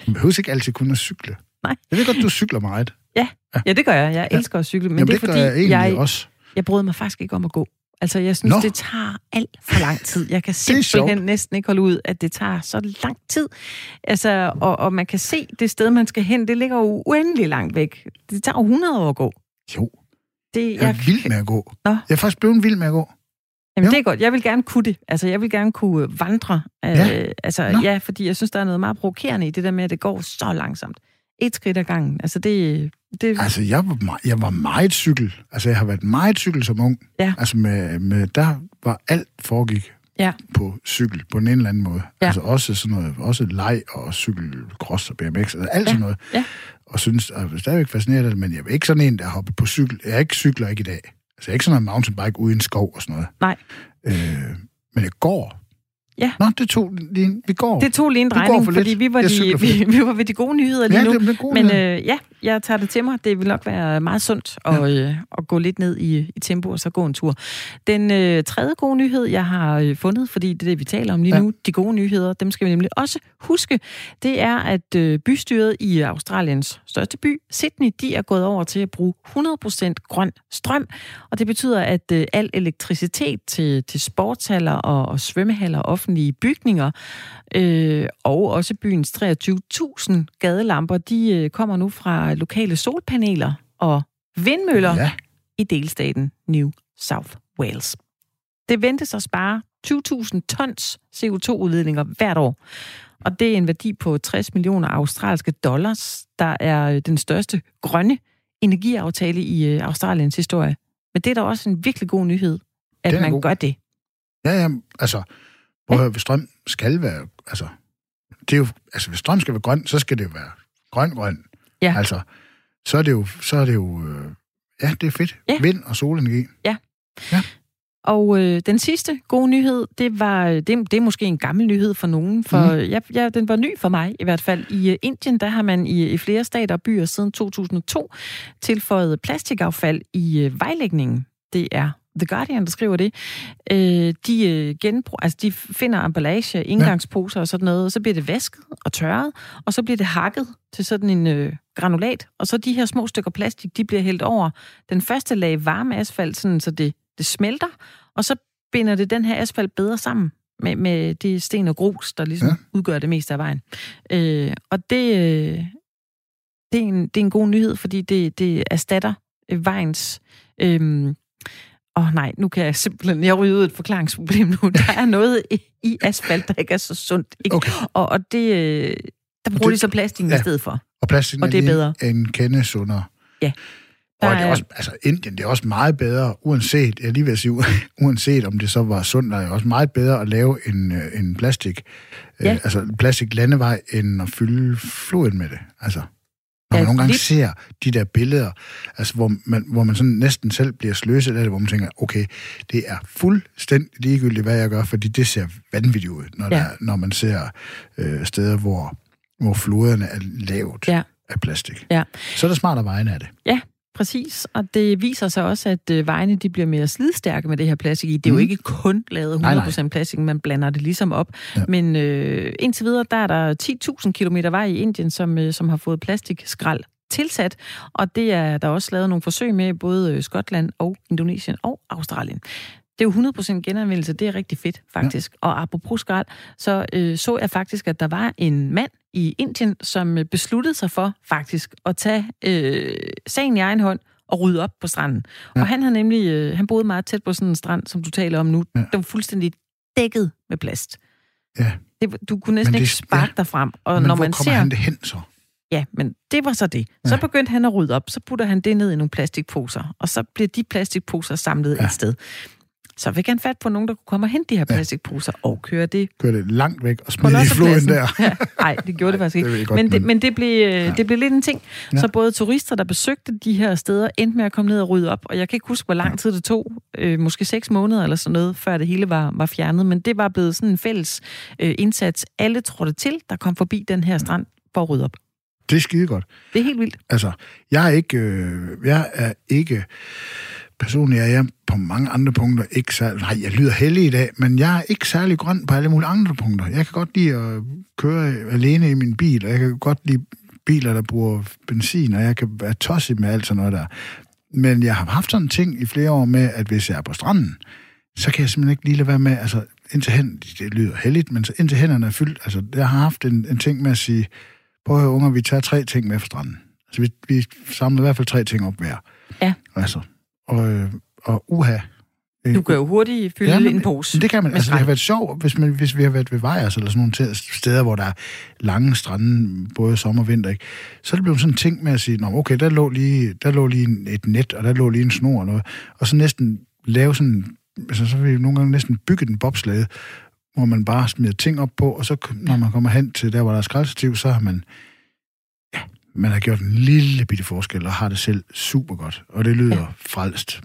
Speaker 2: man behøver ikke altid kun at cykle.
Speaker 1: Nej.
Speaker 2: Jeg ved godt, du cykler meget.
Speaker 1: Ja, ja. det gør jeg. Jeg elsker ja. at cykle, men
Speaker 2: Jamen,
Speaker 1: det er
Speaker 2: det
Speaker 1: fordi,
Speaker 2: jeg, jeg, også.
Speaker 1: jeg bryder mig faktisk ikke om at gå. Altså, jeg synes, Nå. det tager alt for lang tid. Jeg kan simpelthen næsten ikke holde ud, at det tager så lang tid. Altså, og, og man kan se, det sted, man skal hen, det ligger jo uendelig langt væk. Det tager 100 år at gå.
Speaker 2: Jo. Det, jeg, jeg er vild med at gå. Nå. Jeg er faktisk blevet vild med at gå.
Speaker 1: Jamen, jo. det er godt. Jeg vil gerne kunne det. Altså, jeg vil gerne kunne vandre. Ja. Øh, altså, Nå. ja, fordi jeg synes, der er noget meget provokerende i det der med, at det går så langsomt. Et skridt ad gangen. Altså, det, det...
Speaker 2: Altså, jeg var, meget, jeg var meget cykel. Altså, jeg har været meget cykel som ung. Ja. Altså, med, med, der var alt foregik ja. på cykel på en eller anden måde. Ja. Altså, også sådan noget, også leg og cykelcross og BMX, altså alt ja. sådan noget. Ja. Og synes, at jeg er stadigvæk fascineret af det, men jeg er ikke sådan en, der hopper på cykel. Jeg er ikke cykler ikke i dag. Altså, jeg er ikke sådan en mountainbike uden skov og sådan noget.
Speaker 1: Nej.
Speaker 2: Øh, men jeg går
Speaker 1: Ja.
Speaker 2: Nå, det tog lige, vi går.
Speaker 1: Det tog lige en drejning, for fordi vi var, de, vi, vi var ved de gode nyheder lige
Speaker 2: ja,
Speaker 1: nu.
Speaker 2: Det gode
Speaker 1: Men øh, ja, jeg tager det til mig. Det vil nok være meget sundt at, ja. øh, at gå lidt ned i, i tempo og så gå en tur. Den øh, tredje gode nyhed, jeg har øh, fundet, fordi det er det, vi taler om lige ja. nu, de gode nyheder, dem skal vi nemlig også huske, det er, at øh, bystyret i Australiens største by, Sydney, de er gået over til at bruge 100% grøn strøm, og det betyder, at øh, al elektricitet til, til sportshaller og, og svømmehaller og offentlige bygninger, øh, og også byens 23.000 gadelamper, de øh, kommer nu fra lokale solpaneler og vindmøller ja. i delstaten New South Wales. Det ventes at spare 20.000 tons CO2-udledninger hvert år. Og det er en værdi på 60 millioner australske dollars, der er den største grønne energiaftale i øh, Australiens historie. Men det er da også en virkelig god nyhed, at man god. gør det.
Speaker 2: Ja, ja, altså, prøv at høre, hvis strøm skal være, altså, det er jo, altså, hvis strøm skal være grøn, så skal det jo være grøn-grøn.
Speaker 1: Ja.
Speaker 2: Altså, så er det jo, så er det jo, øh, ja, det er fedt.
Speaker 1: Ja.
Speaker 2: Vind og solenergi.
Speaker 1: Ja.
Speaker 2: Ja.
Speaker 1: Og øh, den sidste gode nyhed, det var det, det er måske en gammel nyhed for nogen, for mm. ja, ja, den var ny for mig i hvert fald. I uh, Indien, der har man i, i flere stater og byer siden 2002 tilføjet plastikaffald i uh, vejlægningen. Det er The Guardian, der skriver det. Øh, de, øh, genbrug, altså de finder emballage, indgangsposer og sådan noget, og så bliver det vasket og tørret, og så bliver det hakket til sådan en øh, granulat, og så de her små stykker plastik, de bliver hældt over den første lag varme asfalt, sådan, så det, det smelter, og så binder det den her asfalt bedre sammen med, med det sten og grus, der ligesom ja. udgør det meste af vejen. Øh, og det, øh, det, er en, det er en god nyhed, fordi det, det erstatter øh, vejens... Øh, Åh oh, nej, nu kan jeg simpelthen... Jeg ryger ud et forklaringsproblem nu. Der er noget i, asfalt, der ikke er så sundt. Ikke?
Speaker 2: Okay.
Speaker 1: Og, og det, øh, der bruger det, de så plastikken ja. i stedet for.
Speaker 2: Og plastikken
Speaker 1: og det er bedre.
Speaker 2: en kende sundere.
Speaker 1: Ja.
Speaker 2: Der og det er også, altså Indien, det er også meget bedre, uanset, jeg lige vil sige, uanset om det så var sundt, det er også meget bedre at lave en, øh, en plastik, ja. øh, altså en plastik landevej, end at fylde floden med det. Altså. Når man nogle gange lige... ser de der billeder, altså hvor man, hvor man sådan næsten selv bliver sløset af det, hvor man tænker, okay, det er fuldstændig ligegyldigt, hvad jeg gør, fordi det ser vanvittigt ud, når, ja. der, når man ser øh, steder, hvor, hvor floderne er lavet ja. af plastik.
Speaker 1: Ja.
Speaker 2: Så er det smart at vegne af det.
Speaker 1: Ja, Præcis, og det viser sig også, at øh, vejene de bliver mere slidstærke med det her plastik i. Det er mm. jo ikke kun lavet 100% nej, nej. plastik, man blander det ligesom op. Ja. Men øh, indtil videre, der er der 10.000 km vej i Indien, som, øh, som har fået plastikskrald tilsat, og det er der også lavet nogle forsøg med både øh, Skotland og Indonesien og Australien. Det er jo 100% genanvendelse, det er rigtig fedt, faktisk. Ja. Og apropos skrald, så øh, så jeg faktisk, at der var en mand i Indien, som øh, besluttede sig for faktisk at tage øh, sagen i egen hånd og rydde op på stranden. Ja. Og han har nemlig, øh, han boede meget tæt på sådan en strand, som du taler om nu. Ja. Det var fuldstændig dækket med plast.
Speaker 2: Ja.
Speaker 1: Det, du kunne næsten det, ikke sparke ja. dig frem. Og
Speaker 2: men
Speaker 1: når
Speaker 2: hvor
Speaker 1: man
Speaker 2: kommer
Speaker 1: ser,
Speaker 2: han det hen så?
Speaker 1: Ja, men det var så det. Så ja. begyndte han at rydde op, så putter han det ned i nogle plastikposer, og så bliver de plastikposer samlet ja. et sted. Så fik han fat på nogen, der kunne komme og hente de her plastikposer ja. og køre det...
Speaker 2: Køre det langt væk og smide det i floden der.
Speaker 1: Nej, ja, det gjorde det faktisk ikke. Det godt, men, det, men det, blev, øh, ja. det blev lidt en ting. Ja. Så både turister, der besøgte de her steder, endte med at komme ned og rydde op. Og jeg kan ikke huske, hvor lang tid det tog. Øh, måske seks måneder eller sådan noget, før det hele var, var fjernet. Men det var blevet sådan en fælles øh, indsats. Alle trådte til, der kom forbi den her strand for at rydde op.
Speaker 2: Det er skide godt.
Speaker 1: Det er helt vildt.
Speaker 2: Altså, jeg er ikke... Øh, jeg er ikke personligt er jeg på mange andre punkter ikke særlig... Nej, jeg lyder heldig i dag, men jeg er ikke særlig grøn på alle mulige andre punkter. Jeg kan godt lide at køre alene i min bil, og jeg kan godt lide biler, der bruger benzin, og jeg kan være tosset med alt sådan noget der. Men jeg har haft sådan en ting i flere år med, at hvis jeg er på stranden, så kan jeg simpelthen ikke lige lade være med, altså indtil hen, det lyder heldigt, men så indtil hænderne er fyldt, altså jeg har haft en, en ting med at sige, prøv at høre unger, vi tager tre ting med fra stranden. Altså vi, vi samler i hvert fald tre ting op hver.
Speaker 1: Ja.
Speaker 2: Altså, og, øh, og uha.
Speaker 1: Du kan jo hurtigt fylde ja, men, en pose.
Speaker 2: Det kan man. Altså, det har været sjovt, hvis, man, hvis vi har været ved Vejers eller sådan nogle steder, hvor der er lange strande, både sommer og vinter, ikke? så er det blevet sådan en ting med at sige, Nå, okay, der lå, lige, der lå lige et net, og der lå lige en snor og noget. Og så næsten lave sådan, altså, så vil vi nogle gange næsten bygge en bobslade, hvor man bare smider ting op på, og så når man kommer hen til der, hvor der er skraldstativ, så har man man har gjort en lille bitte forskel, og har det selv super godt. Og det lyder ja. frelst.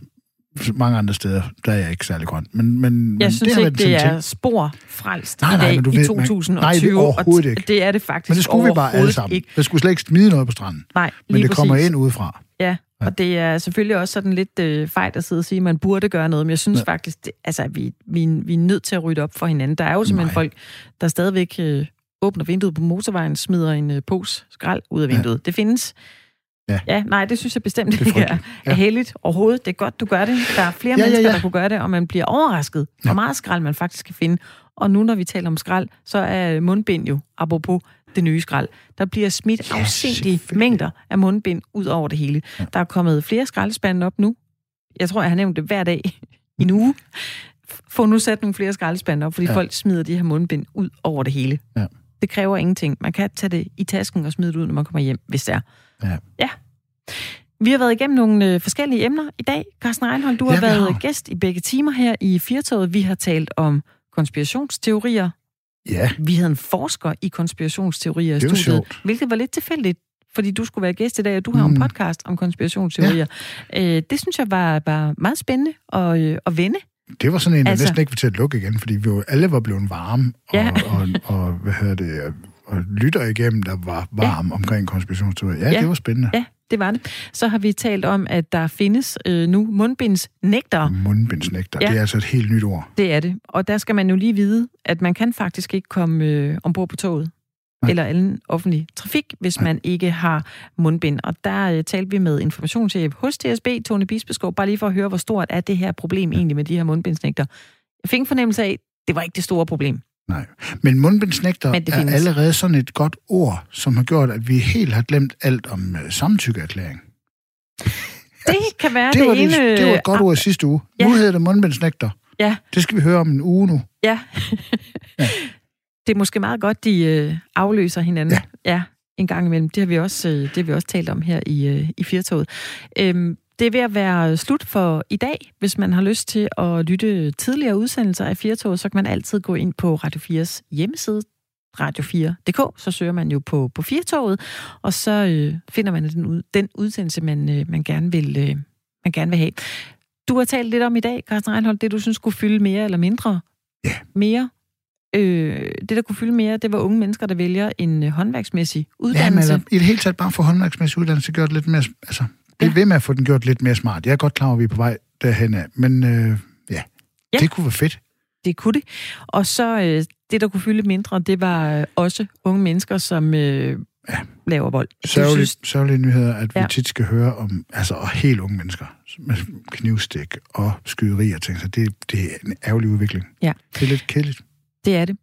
Speaker 2: Mange andre steder, der er jeg ikke særlig grøn. Men, men,
Speaker 1: jeg synes
Speaker 2: det
Speaker 1: ikke, det er spor frelst
Speaker 2: nej,
Speaker 1: i dag
Speaker 2: nej, du
Speaker 1: i
Speaker 2: ved,
Speaker 1: 2020.
Speaker 2: Man, nej, det er overhovedet ikke.
Speaker 1: Det er det faktisk
Speaker 2: Men det skulle vi bare alle sammen.
Speaker 1: Ikke.
Speaker 2: Det skulle slet ikke smide noget på stranden.
Speaker 1: Nej,
Speaker 2: Men det
Speaker 1: præcis.
Speaker 2: kommer ind udefra.
Speaker 1: Ja, og det er selvfølgelig også sådan lidt øh, fejl at sidde og sige, at man burde gøre noget, men jeg synes ja. faktisk, det, altså, vi, vi, vi er nødt til at rydde op for hinanden. Der er jo simpelthen Nej. folk, der stadigvæk øh, åbner vinduet på motorvejen, smider en øh, pose skrald ud af vinduet. Ja. Det findes.
Speaker 2: Ja.
Speaker 1: ja, nej, det synes jeg bestemt det ikke er, er heldigt overhovedet. Det er godt, du gør det. Der er flere ja, mennesker, ja, ja. der kunne gøre det, og man bliver overrasket, hvor ja. meget skrald man faktisk kan finde. Og nu, når vi taler om skrald, så er mundbind jo, apropos det nye skrald. Der bliver smidt ja, afsindige mængder af mundbind ud over det hele. Ja. Der er kommet flere skraldespande op nu. Jeg tror, jeg har nævnt det hver dag en uge. Få nu sat nogle flere skraldespande op, fordi ja. folk smider de her mundbind ud over det hele.
Speaker 2: Ja.
Speaker 1: Det kræver ingenting. Man kan tage det i tasken og smide det ud, når man kommer hjem, hvis det er.
Speaker 2: Ja.
Speaker 1: ja. Vi har været igennem nogle øh, forskellige emner i dag. Carsten Reinhold, du
Speaker 2: Ja,
Speaker 1: har været
Speaker 2: har.
Speaker 1: gæst i begge timer her i Firtoget. Vi har talt om konspirationsteorier.
Speaker 2: Ja,
Speaker 1: Vi havde en forsker i konspirationsteorier i studiet,
Speaker 2: sjovt.
Speaker 1: hvilket var lidt tilfældigt, fordi du skulle være gæst i dag, og du har mm. en podcast om konspirationsteorier. Ja. Øh, det synes jeg var, var meget spændende at, øh, at vende.
Speaker 2: Det var sådan en, der
Speaker 1: Altså-
Speaker 2: næsten ikke var til at lukke igen, fordi vi jo, alle var blevet varme, og,
Speaker 1: Ja.
Speaker 2: og, og, hvad hedder det, og, og lytter igennem, der var varm ja. omkring konspirationsteorier. Ja,
Speaker 1: Ja.
Speaker 2: det var spændende.
Speaker 1: Ja, det var det. Så har vi talt om, at der findes øh, nu.
Speaker 2: Mundbindsnægter,
Speaker 1: Ja.
Speaker 2: ja. det er altså et helt nyt ord.
Speaker 1: Det er det. Og der skal man jo lige vide, at man kan faktisk ikke komme øh, ombord på toget.
Speaker 2: Nej.
Speaker 1: eller anden offentlig trafik, hvis man ikke har mundbind. Og der øh, talte vi med informationschef hos TSB, Tone Bispeskov, bare lige for at høre, hvor stort er det her problem egentlig med de her mundbindsnægter. Jeg fik en fornemmelse af, det var ikke det store problem.
Speaker 2: Nej. Men mundbindsnægter
Speaker 1: Men
Speaker 2: er allerede sådan et godt ord, som har gjort, at vi helt har glemt alt om uh, samtykkeerklæring.
Speaker 1: Det kan være
Speaker 2: Det
Speaker 1: det,
Speaker 2: var,
Speaker 1: ene...
Speaker 2: det, det var et godt ord i sidste uge.
Speaker 1: Ja.
Speaker 2: Nu hedder det mundbindsnægter.
Speaker 1: Ja.
Speaker 2: Det skal vi høre om en uge nu.
Speaker 1: Ja.
Speaker 2: Ja.
Speaker 1: det er måske meget godt, de øh, afløser hinanden.
Speaker 2: Ja.
Speaker 1: ja. en gang imellem. Det har vi også, øh, det har vi også talt om her i, øh, i Firtoget. Øhm, det er ved at være slut for i dag. Hvis man har lyst til at lytte tidligere udsendelser af Firtoget, så kan man altid gå ind på Radio 4's hjemmeside, radio4.dk, så søger man jo på, på Firtoget, og så øh, finder man den, ud, den udsendelse, man, øh, man, gerne vil, øh, man gerne vil have. Du har talt lidt om i dag, Carsten Reinholdt, det du synes skulle fylde mere eller mindre.
Speaker 2: Ja.
Speaker 1: Mere. Øh, det, der kunne fylde mere, det var unge mennesker, der vælger en øh, håndværksmæssig
Speaker 2: Ja, men
Speaker 1: uddannelse.
Speaker 2: i det hele taget bare få håndværksmæssig uddannelse gjort lidt mere... Altså, bliv
Speaker 1: Ja.
Speaker 2: ved med at få den gjort lidt mere smart. Jeg er godt klar over, at vi er på vej derhen af, men øh, ja,
Speaker 1: Ja.
Speaker 2: det kunne være fedt.
Speaker 1: Det kunne det. Og så øh, det, der kunne fylde mindre, det var øh, også unge mennesker, som øh,
Speaker 2: Ja.
Speaker 1: laver vold.
Speaker 2: Sørgelige,
Speaker 1: synes-
Speaker 2: sørgelige nyheder, at vi
Speaker 1: Ja.
Speaker 2: tit skal høre om altså, og helt unge mennesker med knivstik og skyderi og ting. Så det, det er en ærgerlig udvikling.
Speaker 1: Ja.
Speaker 2: Det er lidt kedeligt.
Speaker 1: Det er det.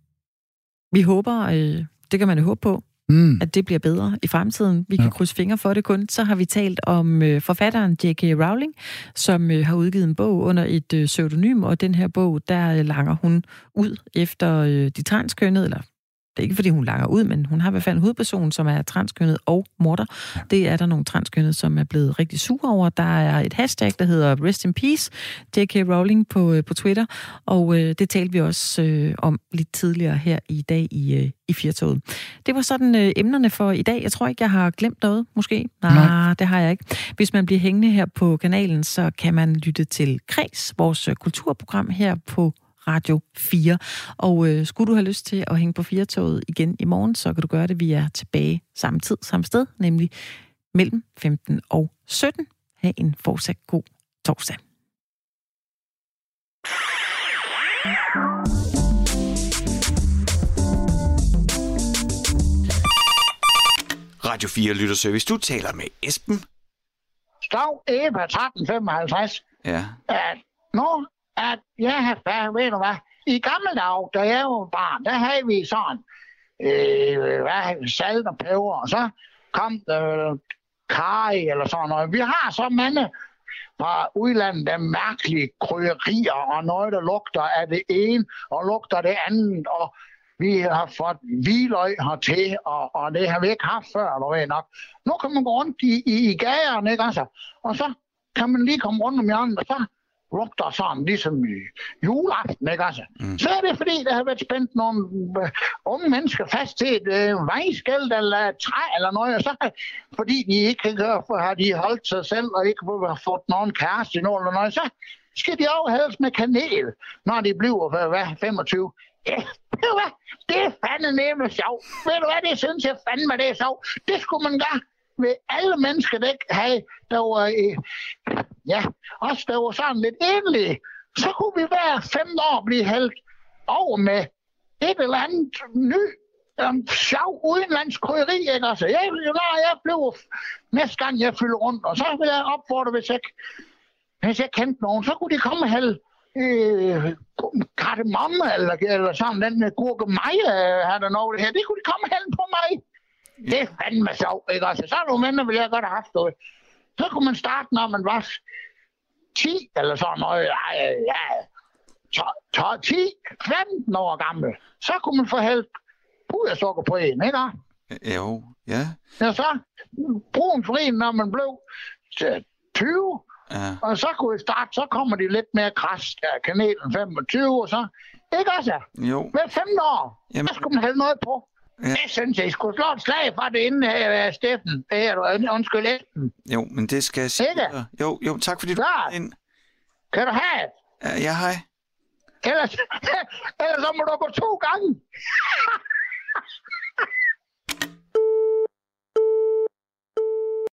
Speaker 1: Vi håber, øh, det kan man jo håbe på,
Speaker 2: Mm.
Speaker 1: at det bliver bedre i fremtiden. Vi kan
Speaker 2: Ja.
Speaker 1: krydse fingre for det kun. Så har vi talt om øh, forfatteren J.K. Rowling, som øh, har udgivet en bog under et øh, pseudonym, og den her bog, der øh, langer hun ud efter øh, de transkønnede, eller det er ikke, fordi hun langer ud, men hun har i hvert fald en hovedperson, som er transkønnet og morder. Ja. Det er der nogle transkønnede, som er blevet rigtig sure over. Der er et hashtag, der hedder Rest in Peace, J.K. Rowling på, øh, på Twitter, og øh, det talte vi også øh, om lidt tidligere her i dag i, øh, i Firtoget. Det var sådan øh, emnerne for i dag. Jeg tror ikke, jeg har glemt noget, måske. Nej,
Speaker 2: Nej.
Speaker 1: det har jeg ikke. Hvis man bliver hængende her på kanalen, så kan man lytte til Kreds, vores øh, kulturprogram her på Radio 4. Og øh, skulle du have lyst til at hænge på Firtoget igen i morgen, så kan du gøre det. Vi er tilbage samme tid, samme sted, nemlig mellem 15 og 17. Ha' en fortsat god torsdag.
Speaker 6: Radio 4 Lytterservice. Du taler med Esben.
Speaker 7: Stav Eva 1355,
Speaker 6: Ja.
Speaker 7: at nu, at jeg har færdig, ved du hvad, i gamle dage, da jeg var barn, der havde vi sådan, øh, hvad, salt og peber, og så kom der øh, kaj eller sådan noget. Vi har så mange fra udlandet, der mærkelige krydderier og noget, der lugter af det ene og lugter det andet, og vi har fået hviløg hertil, og, og det har vi ikke haft før, du ved nok. Nu kan man gå rundt i, i, i gaderne, ikke altså? Og så kan man lige komme rundt om hjørnet, og så lugter sådan, ligesom i juleaften, ikke altså? Mm. Så er det fordi, der har været spændt nogle øh, unge mennesker fast til et øh, vejskæld eller et træ eller noget, og så fordi de ikke kan gøre, for har de holdt sig selv og ikke har fået nogen kæreste endnu eller noget, så skal de overhældes med kanel, når de bliver hvad, 25. Ja? Det er fandme nemme sjov. Ved du hvad, det synes jeg fandme, det er sjov. Det skulle man gøre vil alle mennesker, der ikke have, der var, øh, ja, også der var sådan lidt enlige. Så kunne vi hver fem år blive hældt over med et eller andet ny um, sjov udenlandsk krydderi, ikke? Altså, jeg, når jeg blev næste gang, jeg fylder rundt, og så vil jeg opfordre, hvis jeg, hvis jeg kendte nogen, så kunne de komme og hælde øh, kardemomme, eller, eller sådan den gurke gurkemeje, øh, har der noget det her. Det kunne de komme og hælde på mig. Det er fandme sjovt, ikke? Altså, så er nogle venner, ville jeg godt have haft noget. Så kunne man starte, når man var 10 eller sådan noget, ja, ja, 12, 10, 15 år gammel, så kunne man få hældt pudersukker på en, ikke?
Speaker 8: Jo, ja.
Speaker 7: Ja, så brun frin, når man blev til 20,
Speaker 8: Ja.
Speaker 7: og så kunne vi starte, så kommer de lidt mere kras, der kanelen 25, og så, ikke også?
Speaker 8: Jo.
Speaker 7: Med 15 år,
Speaker 8: Jamen-
Speaker 7: så skulle man hælde noget på.
Speaker 8: Ja.
Speaker 7: Jeg synes, jeg skulle slå et slag for det inden her, Steffen. Det her, du- undskyld, Esben.
Speaker 8: Jo, men det skal jeg sige.
Speaker 7: Ikke?
Speaker 8: Jo, jo, tak fordi du
Speaker 7: Klart.
Speaker 8: kom ind.
Speaker 7: Kan du have det?
Speaker 8: Ja, ja, hej.
Speaker 7: Ellers, ellers så må du gå to gange.